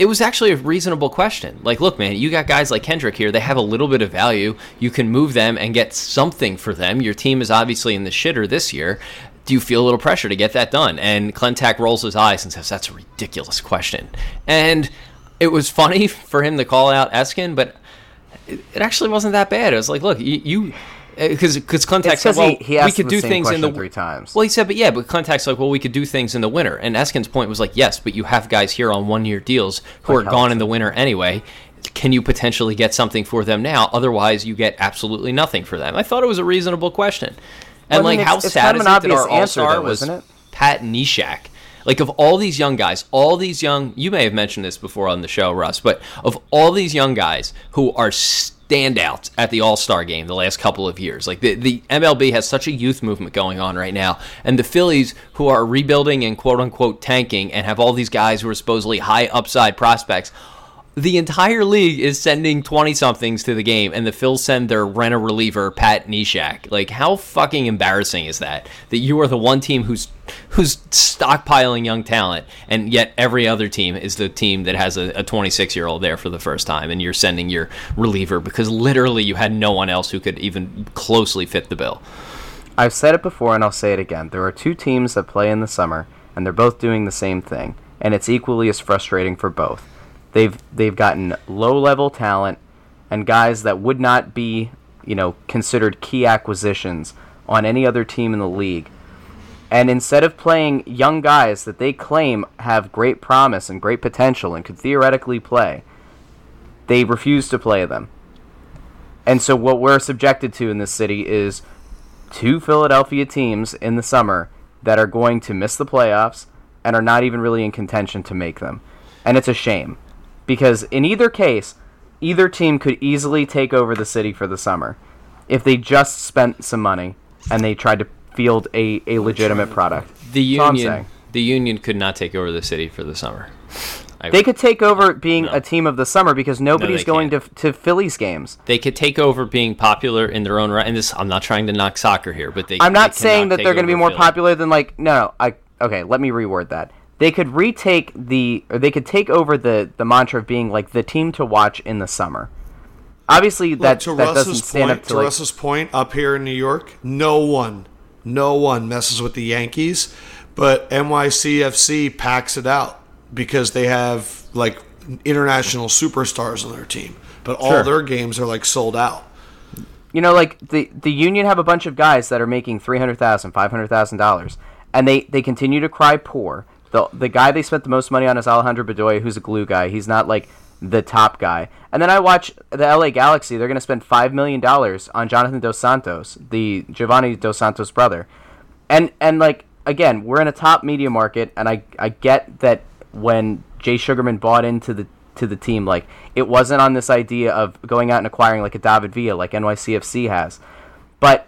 it was actually a reasonable question. Like, look, man, you got guys like Kendrick here. They have a little bit of value. You can move them and get something for them. Your team is obviously in the shitter this year. Do you feel a little pressure to get that done? And Klentak rolls his eyes and says, "That's a ridiculous question." And it was funny for him to call out Eskin, but it, it actually wasn't that bad. It was like, look, you. you Uh, because because Klentak It's said, 'cause well, he- he we asked could do things in the three times. Well, he said, but yeah, but Klentak's like, well, we could do things in the winter. And Eskin's point was like, yes, but you have guys here on one year deals who Like are gone in the winter anyway. Can you potentially get something for them now? Otherwise, you get absolutely nothing for them. I thought it was a reasonable question. And Well, I mean, like, how it's- it's sad kind is it that our all answer, star was it? Pat Neshek? Like, of all these young guys, all these young, you may have mentioned this before on the show, Russ, but of all these young guys who are standouts at the All Star game the last couple of years, like the, the MLB has such a youth movement going on right now, and the Phillies, who are rebuilding and quote unquote tanking and have all these guys who are supposedly high upside prospects, the entire league is sending 20 somethings to the game and the Phils send their rent a reliever Pat Neshek. Like how fucking embarrassing is that? That you are the one team who's who's stockpiling young talent and yet every other team is the team that has a 26 year old there for the first time and you're sending your reliever because literally you had no one else who could even closely fit the bill. I've said it before and I'll say it again. There are two teams that play in the summer, and they're both doing the same thing, and it's equally as frustrating for both. They've they've gotten low level talent and guys that would not be, you know, considered key acquisitions on any other team in the league. And instead of playing young guys that they claim have great promise and great potential and could theoretically play, they refuse to play them. And so what we're subjected to in this city is two Philadelphia teams in the summer that are going to miss the playoffs and are not even really in contention to make them. And it's a shame because in either case, either team could easily take over the city for the summer if they just spent some money and they tried to field a, a legitimate product. The union the union could not take over the city for the summer. I- They could take over being No. a team of the summer because nobody's they going to to Phillies games. they could take over being popular in their own right. And this, I'm not trying to knock soccer here, but they. I'm not they saying that they're going to be more Philly. popular than like no, no. I okay. Let me reword that. They could retake the or they could take over the the mantra of being like the team to watch in the summer. Obviously, Look, that that doesn't stand point, up to to like, Russ's point, up here in New York, no one, no one messes with the Yankees, but NYCFC packs it out because they have like international superstars on their team, but all Sure. their games are like sold out. you know, like the the union have a bunch of guys that are making three hundred thousand, five hundred thousand dollars, and they they continue to cry poor. The the guy they spent the most money on is Alejandro Bedoya, who's a glue guy. He's not like the top guy. And then I watch the LA Galaxy. They're going to spend five million dollars on Jonathan Dos Santos, the Giovanni Dos Santos brother, and and like again, we're in a top media market, and I I get that when Jay Sugarman bought into the to the team, like it wasn't on this idea of going out and acquiring like a David Villa, like NYCFC has, but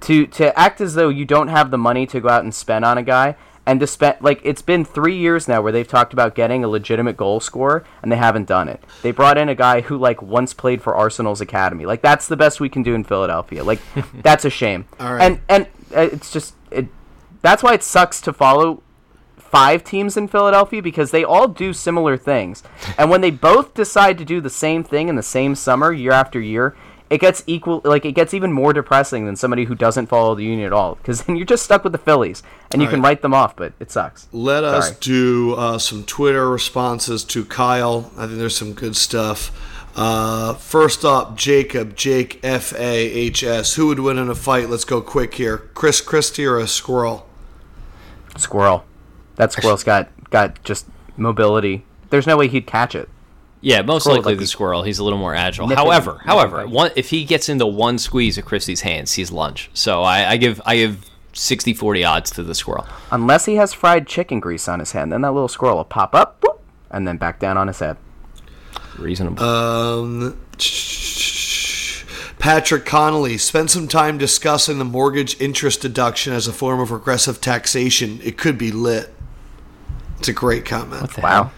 to to act as though you don't have the money to go out and spend on a guy and to spend like it's been three years now where they've talked about getting a legitimate goal scorer and they haven't done it. They brought in a guy who like once played for Arsenal's academy. Like that's the best we can do in Philadelphia. Like that's a shame. All right. And and uh, it's just it. That's why it sucks to follow five teams in Philadelphia because they all do similar things. And when they both decide to do the same thing in the same summer year after year, it gets equal like it gets even more depressing than somebody who doesn't follow the union at all because then you're just stuck with the Phillies and you All can right. write them off, but it sucks. Let us do uh, some Twitter responses to Kyle. I think there's some good stuff. Uh, first up, Jacob, Jake F A H S. Who would win in a fight? Let's go quick here. Chris Christie or a squirrel? Squirrel. That squirrel's got got just mobility. There's no way he'd catch it. Yeah, most Squirrel, likely like the the- squirrel. He's a little more agile. Nipping- however, nipping however, one, if he gets into one squeeze of Christie's hands, he's lunch. So I, I give I give 60-40 odds to the squirrel. Unless he has fried chicken grease on his hand, then that little squirrel will pop up, boop, and then back down on his head. Reasonable. Um, Patrick Connolly spent some time discussing the mortgage interest deduction as a form of regressive taxation. It could be lit. It's a great comment. what the Wow. hell?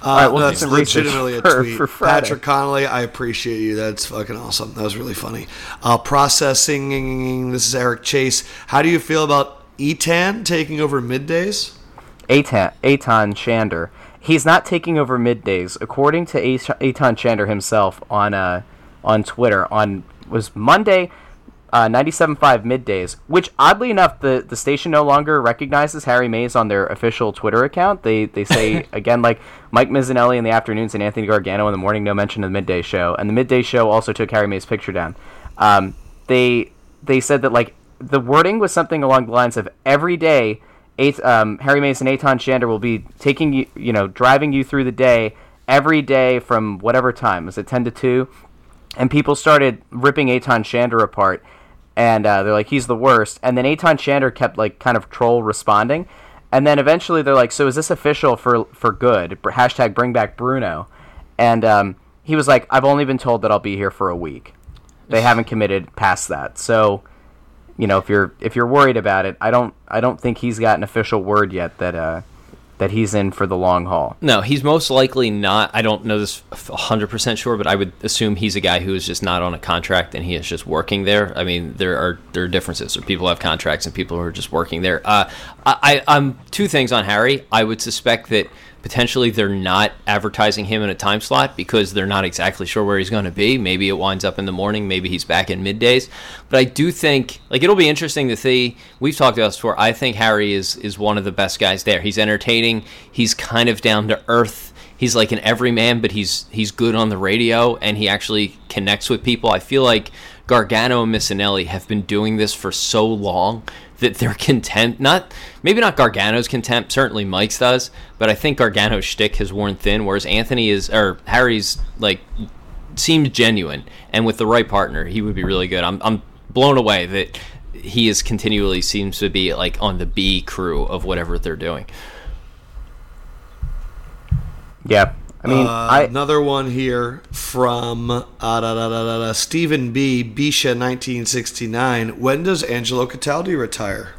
Uh, right, we'll do that's some legitimately a for- tweet. for Friday. Patrick Connolly, I appreciate you. That's fucking awesome. That was really funny. Uh, processing. This is Eric Chase. How do you feel about Eytan taking over middays? Aton, Aton Shander. he's not taking over middays, according to Eytan Shander himself on uh, on Twitter on was Monday uh, 97.5 middays, which oddly enough, the, the station no longer recognizes Harry Mayes on their official Twitter account. They they say again like Mike Missanelli in the afternoons and Anthony Gargano in the morning, no mention of the midday show, and the midday show also took Harry Mayes' picture down. Um, they they said that like the wording was something along the lines of every day, eight, um, Harry Mayes and Eytan Shander will be taking you you know driving you through the day every day from whatever time was it ten to two, and people started ripping Eytan Shander apart and uh, they're like, he's the worst. And then Eytan Shander kept like kind of troll responding, and then eventually they're like, so is this official for for good? Hashtag Bring Back Bruno, and um, he was like, I've only been told that I'll be here for a week. They haven't committed past that, so you know if you're if you're worried about it, I don't I don't think he's got an official word yet that uh, that he's in for the long haul. No, he's most likely not. I don't know this 100% sure, but I would assume he's a guy who is just not on a contract and he is just working there. I mean, there are there are differences. There people have contracts and people who are just working there. Uh, I, I'm two things on Harry. I would suspect that potentially they're not advertising him in a time slot because they're not exactly sure where he's going to be. Maybe it winds up in the morning, maybe he's back in middays. But I do think like it'll be interesting to see. We've talked about this before. I think Harry is is one of the best guys there. He's entertaining. He's kind of down to earth. He's like an everyman, but he's he's good on the radio and he actually connects with people. I feel like Gargano and Missanelli have been doing this for so long that their contempt not maybe not Gargano's contempt, certainly Mike's does, but I think Gargano's shtick has worn thin, whereas Anthony is or Harry's like seemed genuine, and with the right partner, he would be really good. I'm I'm blown away that he is continually seems to be like on the B crew of whatever they're doing. Yeah, I mean, uh, I, another one here from uh, da, da, da, Stephen B. Bisha, 1969. When does Angelo Cataldi retire?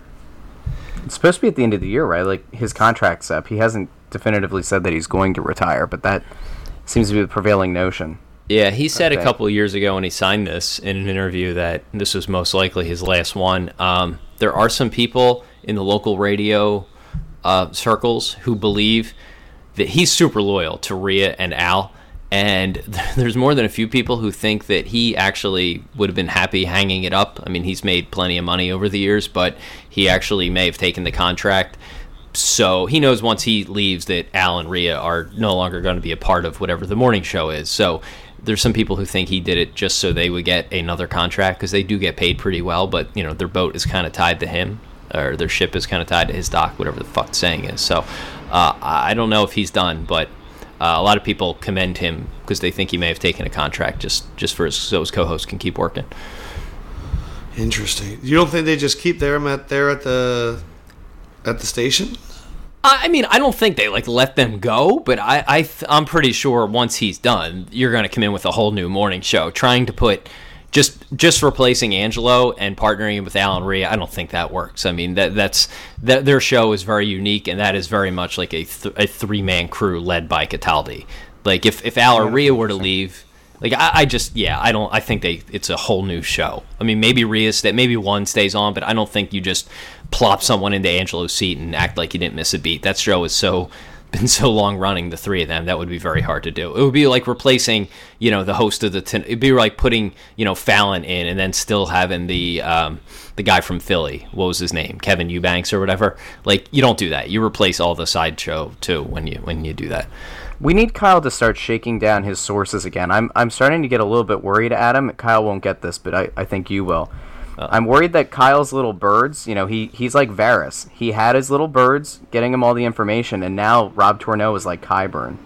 It's supposed to be at the end of the year, right? Like his contract's up. He hasn't definitively said that he's going to retire, but that seems to be the prevailing notion. Yeah, he said a couple years ago when he signed this in an interview that this was most likely his last one. Um, there are some people in the local radio uh, circles who believe that he's super loyal to Rhea and Al. And there's more than a few people who think that he actually would have been happy hanging it up. I mean, he's made plenty of money over the years, but he actually may have taken the contract. So he knows once he leaves that Al and Rhea are no longer going to be a part of whatever the morning show is. So there's some people who think he did it just so they would get another contract because they do get paid pretty well, but you know their boat is kind of tied to him or their ship is kind of tied to his dock, whatever the fuck saying is. So uh, I don't know if he's done, but uh, a lot of people commend him because they think he may have taken a contract just just for his, so his co-host can keep working. Interesting. You don't think they just keep them at there at the at the station? I mean, I don't think they like let them go, but I, I I'm pretty sure once he's done, you're going to come in with a whole new morning show, trying to put just just replacing Angelo and partnering with Al and Rhea, I don't think that works. I mean, that that's that their show is very unique, and that is very much like a th- a three man crew led by Cataldi. Like if if Al or Rhea were to leave, like I, I, just yeah, I don't. I think they it's a whole new show. I mean, maybe Rhea that maybe one stays on, but I don't think you just plop someone into Angelo's seat and act like you didn't miss a beat. That show is so been so long running the three of them that would be very hard to do it would be like replacing you know the host of the ten, it'd be like putting you know fallon in and then still having the um, the guy from philly what was his name kevin eubanks or whatever like you don't do that you replace all the sideshow too when you when you do that we need Kyle to start shaking down his sources again. I'm, I'm starting to get a little bit worried, Adam. Kyle won't get this, but I, I think you will. Uh, I'm worried that Kyle's little birds, you know, he he's like Varys. He had his little birds getting him all the information, and now Rob Tornoe is like Qyburn.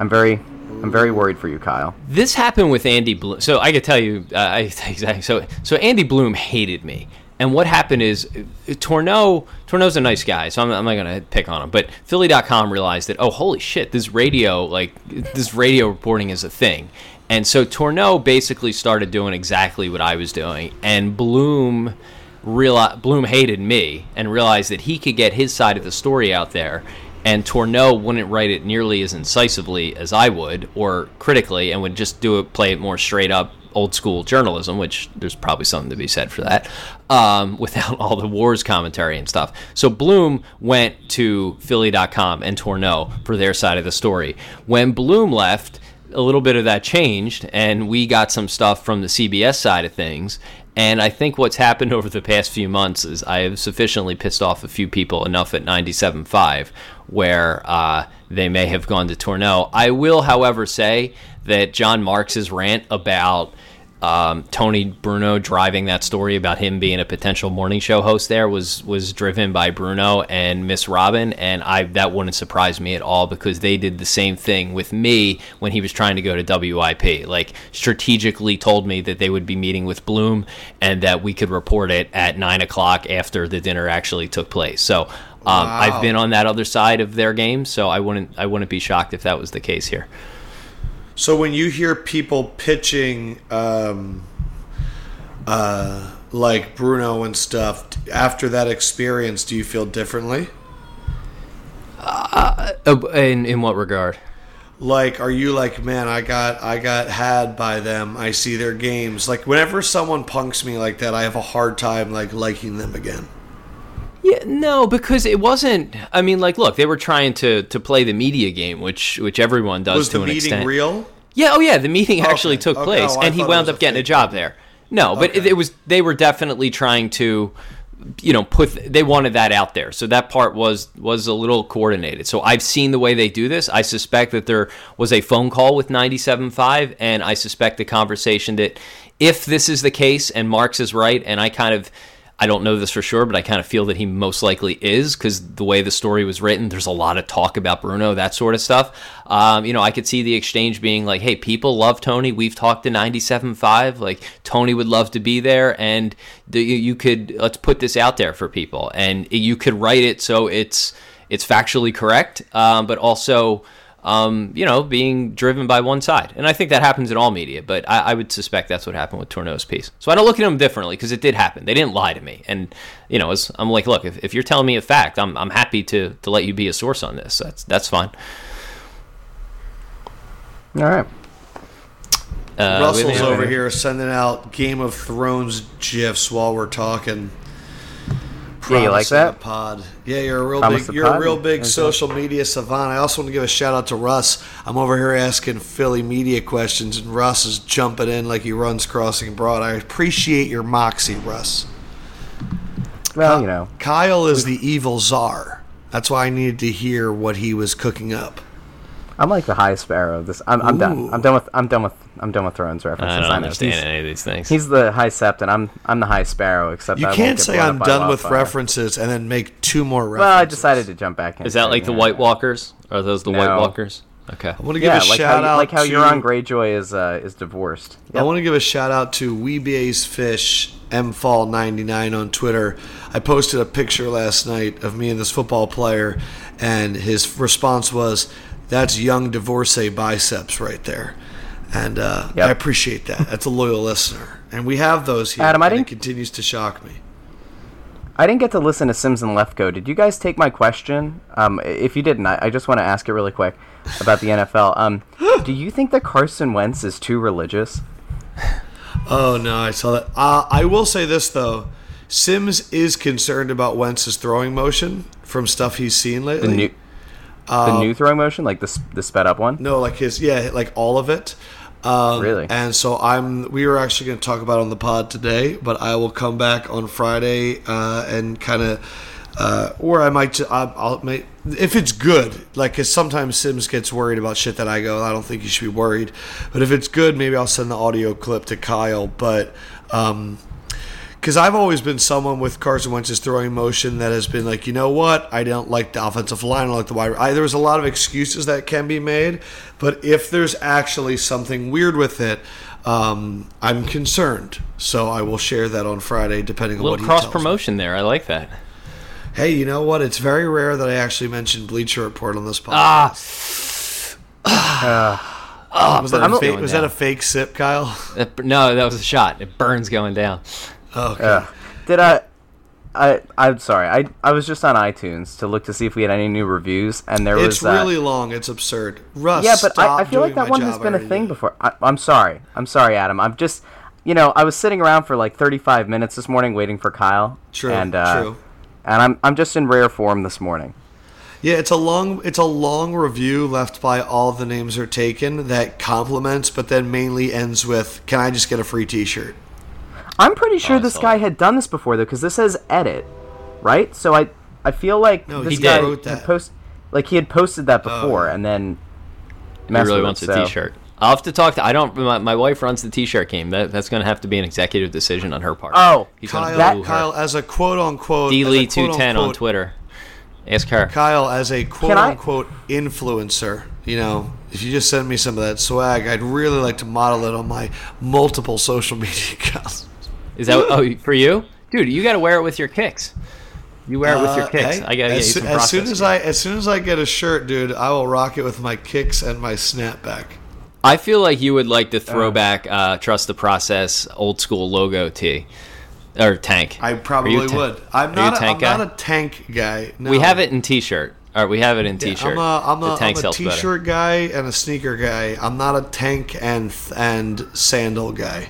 I'm very I'm very worried for you, Kyle. This happened with Andy Bloom. So I could tell you uh, I, exactly. So so Andy Bloom hated me. And what happened is Tornoe Tornoe's a nice guy, so I'm, I'm not gonna pick on him. But Philly.com realized that oh holy shit, this radio like this radio reporting is a thing, and so Tornoe basically started doing exactly what I was doing, and Bloom realized, Bloom hated me and realized that he could get his side of the story out there, and Tornoe wouldn't write it nearly as incisively as I would or critically, and would just do it, play it more straight up old school journalism, which there's probably something to be said for that, um, without all the wars commentary and stuff. So Bloom went to Philly.com and Tornoe for their side of the story. When Bloom left, a little bit of that changed, and we got some stuff from the CBS side of things. And I think what's happened over the past few months is I have sufficiently pissed off a few people enough at 97.5 where uh, they may have gone to Tornoe. I will, however, say that Jon Marks's rant about um, Tony Bruno driving that story about him being a potential morning show host there was was driven by Bruno and Miss Robin, and I that wouldn't surprise me at all because they did the same thing with me when he was trying to go to WIP. Like strategically told me that they would be meeting with Bloom and that we could report it at nine o'clock after the dinner actually took place. So. Um, Wow. I've been on that other side of their game, so I wouldn't I wouldn't be shocked if that was the case here. So when you hear people pitching, um, uh, like Bruno and stuff, after that experience, do you feel differently? Uh, in in what regard? Like, are you like, man, I got, I got had by them. I see their games. Like, whenever someone punks me like that, I have a hard time like liking them again. Yeah, no, because it wasn't. I mean, like, look, they were trying to to play the media game, which which everyone does Was to the an meeting extent. real? Yeah, oh yeah, the meeting actually took okay, place, oh, and he wound up getting a job meeting. there. No, but it, it was they were definitely trying to, you know, put they wanted that out there. So that part was was a little coordinated. So I've seen the way they do this. I suspect that there was a phone call with 97.5, and I suspect the conversation that if this is the case and Marks is right, and I kind of. I don't know this for sure, but I kind of feel that he most likely is because the way the story was written, there's a lot of talk about Bruno, that sort of stuff. Um, you know, I could see the exchange being like, hey, people love Tony. We've talked to 97.5. Like, Tony would love to be there. And the, you, could, let's put this out there for people. And you could write it so it's, it's factually correct, um, but also, um, you know, being driven by one side. And I think that happens in all media, but I, I would suspect that's what happened with Tornoe's piece. So I don't look at them differently because it did happen. They didn't lie to me. And, you know, as, I'm like, look, if, if you're telling me a fact, I'm, I'm happy to, to let you be a source on this. That's, that's fine. All right. Uh, Russell's over here sending out Game of Thrones gifs while we're talking. Yeah, you like that? pod. Yeah, you're a real Promise big. You're a real big Okay. social media savant. I also want to give a shout out to Russ. I'm over here asking Philly media questions, and Russ is jumping in like he runs Crossing Broad. I appreciate your moxie, Russ. Well, you know, Kyle is the evil czar. That's why I needed to hear what he was cooking up. I'm like the High Sparrow. This, I'm, I'm done. I'm done with. I'm done with. I'm done with Thrones references. I don't know. understand He's, any of these things. he's the High Sept, and I'm I'm the High Sparrow. Except You I can't say I'm done with wildfire. references and then make two more references. Well, I decided to jump back in. Is that like the White Walkers? Are those the White Walkers? Okay. I want to give Yeah, a like shout how, out like how to, Euron Greyjoy is uh, is divorced. I want to give a shout out to Weebia's Fish mfall99 on Twitter. I posted a picture last night of me and this football player, and his response was, "That's young divorcee biceps right there," and uh, Yep. I appreciate that. That's a loyal listener, and we have those here. Adam, I didn't- continues to shock me. I didn't get to listen to Simms and Lefkoe. Did you guys take my question? Um, if you didn't, I, I just want to ask it really quick about the NFL. Um, do you think that Carson Wentz is too religious? Oh no, I saw that. Uh, I will say this though, Simms is concerned about Wentz's throwing motion from stuff he's seen lately. The new, the new throwing motion, like the the sped up one. No, like his yeah, like all of it. Um, Really? And so I'm. We were actually going to talk about it on the pod today, but I will come back on Friday uh, and kind of, uh, or I might. I'll, I'll may, if it's good, like because sometimes Simms gets worried about shit that I go. I don't think you should be worried, but if it's good, maybe I'll send the audio clip to Kyle. But. Um, because I've always been someone with Carson Wentz's throwing motion that has been like, you know what, I don't like the offensive line, I don't like the wide. I, there's a lot of excuses that can be made, but if there's actually something weird with it, um, I'm concerned. So I will share that on Friday, depending on what he cross promotion there. I like that. Hey, you know what? It's very rare that I actually mention Bleacher Report on this podcast. Ah, was that, a fake, was that a fake sip, Kyle? That- no, that was a shot. It burns going down. Okay. Ugh. Did I? I I'm sorry. I I was just on iTunes to look to see if we had any new reviews, and there It's was. uh, really long. It's absurd. Russ, yeah, but I, I feel like that one has been a thing before. I, I'm sorry. I'm sorry, Adam. I'm just, you know, I was sitting around for like 35 minutes this morning waiting for Kyle. True, And, uh, true. And I'm I'm just in rare form this morning. Yeah, it's a long it's a long review left by all the names are taken that compliments, but then mainly ends with, "Can I just get a free T-shirt?" I'm pretty sure I this guy that. had done this before though, because this says edit, right? So I I feel like No, this he guy wrote had that. post like he had posted that before, Oh. and then He really with wants it, a so- T-shirt. I'll have to talk to. I don't. My, my wife runs the T-shirt game. That that's going to have to be an executive decision on her part. Oh, he's going Kyle, That- Kyle, as a quote unquote d-lee two ten on Twitter. Ask her. Kyle, as a quote I- unquote influencer, you know, if you just send me some of that swag, I'd really like to model it on my multiple social media accounts. Is that oh for you, dude? You got to wear it with your kicks. You wear it with your Uh, kicks. hey, I got to get you as, some as soon as. I as soon as I get a shirt, dude, I will rock it with my kicks and my snapback. I feel like you would like the throwback uh, "Trust the Process" old school logo tee or tank. I probably would. I'm not. a I'm guy? not a tank guy. No. We have it in T-shirt. All right, we have it in T-shirt. I'm a, I'm a, tank I'm a sells better. t-shirt guy and a sneaker guy. I'm not a tank and and sandal guy.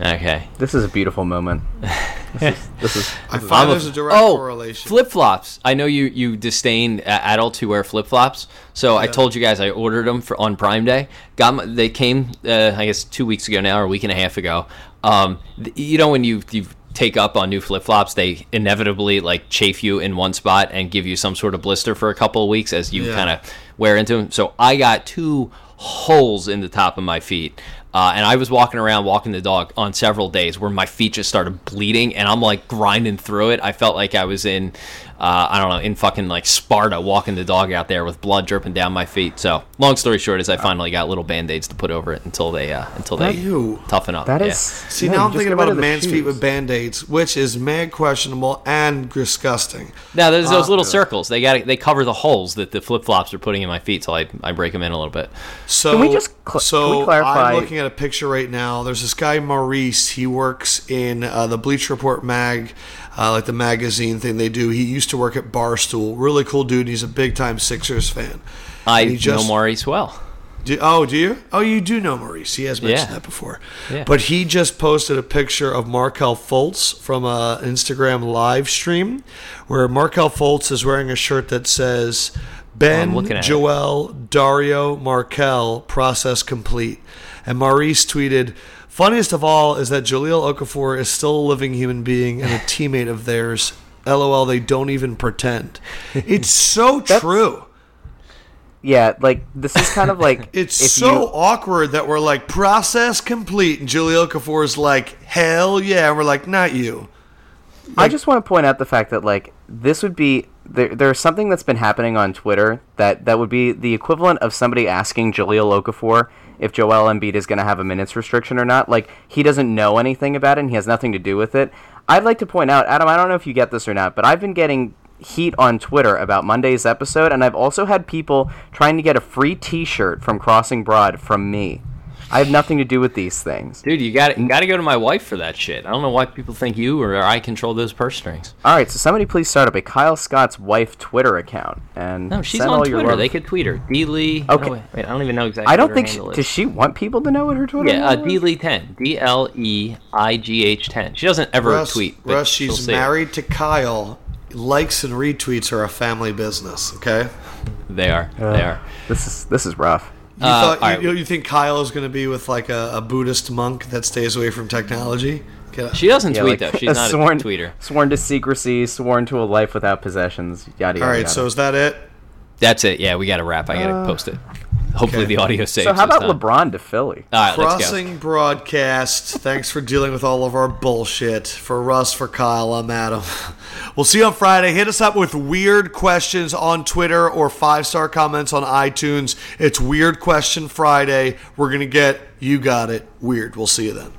Okay. this is a beautiful moment. This is this is, I this is find a- there's a direct oh, correlation. flip flops. I know you you disdain uh, adults who wear flip flops. So I told you guys I ordered them for on Prime Day. Got my, they came uh, I guess two weeks ago now or a week and a half ago. Um, th- you know when you you take up on new flip flops, they inevitably like chafe you in one spot and give you some sort of blister for a couple of weeks as you Yeah. kind of wear into them. So I got two holes in the top of my feet. Uh, and I was walking around, walking the dog on several days where my feet just started bleeding, and I'm like grinding through it. I felt like I was in, uh, I don't know, in fucking like Sparta, walking the dog out there with blood dripping down my feet. So, long story short, is I finally got little band aids to put over it until they uh, until they Ew. toughen up. That is. yeah. See, no, now I'm thinking about a of the man's feet with band-aids, which is mad questionable and disgusting. Now there's those Ah, little yeah. circles. They got they cover the holes that the flip flops are putting in my feet, so I I break them in a little bit. So, Can we just cl- so can we clarify- I'm looking at a picture right now. There's this guy Maurice. He works in uh, the Bleach Report mag, uh, like the magazine thing they do. He used to work at Barstool. Really cool dude. He's a big time Sixers fan. I just- know Maurice well. Do, oh, do you? Oh, you do know Maurice. He has mentioned Yeah. that before. Yeah. But he just posted a picture of Markelle Fultz from an Instagram live stream where Markelle Fultz is wearing a shirt that says Ben, it. Joel, Dario, Markelle, process complete. And Maurice tweeted, Funniest of all is that Jahlil Okafor is still a living human being and a teammate of theirs. LOL, they don't even pretend. It's so true. Yeah, like this is kind of like It's so you- awkward that we're like process complete, and Julie Okafor is like hell yeah, and we're like not you. I just want to point out the fact that like this would be there. There's something that's been happening on Twitter that that would be the equivalent of somebody asking Jahlil Okafor if Joel Embiid is going to have a minutes restriction or not. Like he doesn't know anything about it. and He has nothing to do with it. I'd like to point out, Adam. I don't know if you get this or not, but I've been getting heat on Twitter about Monday's episode, and I've also had people trying to get a free T-shirt from Crossing Broad from me. I have nothing to do with these things. Dude, you got you got to go to my wife for that shit. I don't know why people think you or I control those purse strings. All right, so somebody please start up a Kyle Scott's wife Twitter account and No, she's send on all your Twitter. love. They could tweet her. D Lee. Okay. Oh, wait, wait, I don't even know exactly. I don't what her think she, does she want people to know what her Twitter Yeah, uh, D? Lee ten. D L E I G H ten. She doesn't ever Russ, tweet. But Russ she's see it. married to Kyle. Likes and retweets are a family business. Okay. They are. Uh, they are. This is this is rough. You Uh, thought all right. you, you think Kyle is going to be with like a, a Buddhist monk that stays away from technology? She doesn't Yeah, tweet like though. She's a not sworn, a tweeter. Sworn to secrecy, sworn to a life without possessions. Yada yada. All right. yada. So is that it? That's it. Yeah, we got to wrap. I got to post it. Hopefully okay. the audio saves. so how about time. LeBron to Philly? All right, let's go. Crossing broadcast. Thanks for dealing with all of our bullshit. For Russ, for Kyle, I'm Adam. We'll see you on Friday. Hit us up with weird questions on Twitter or five star comments on iTunes. It's Weird Question Friday. We're going to get You Got It Weird. We'll see you then.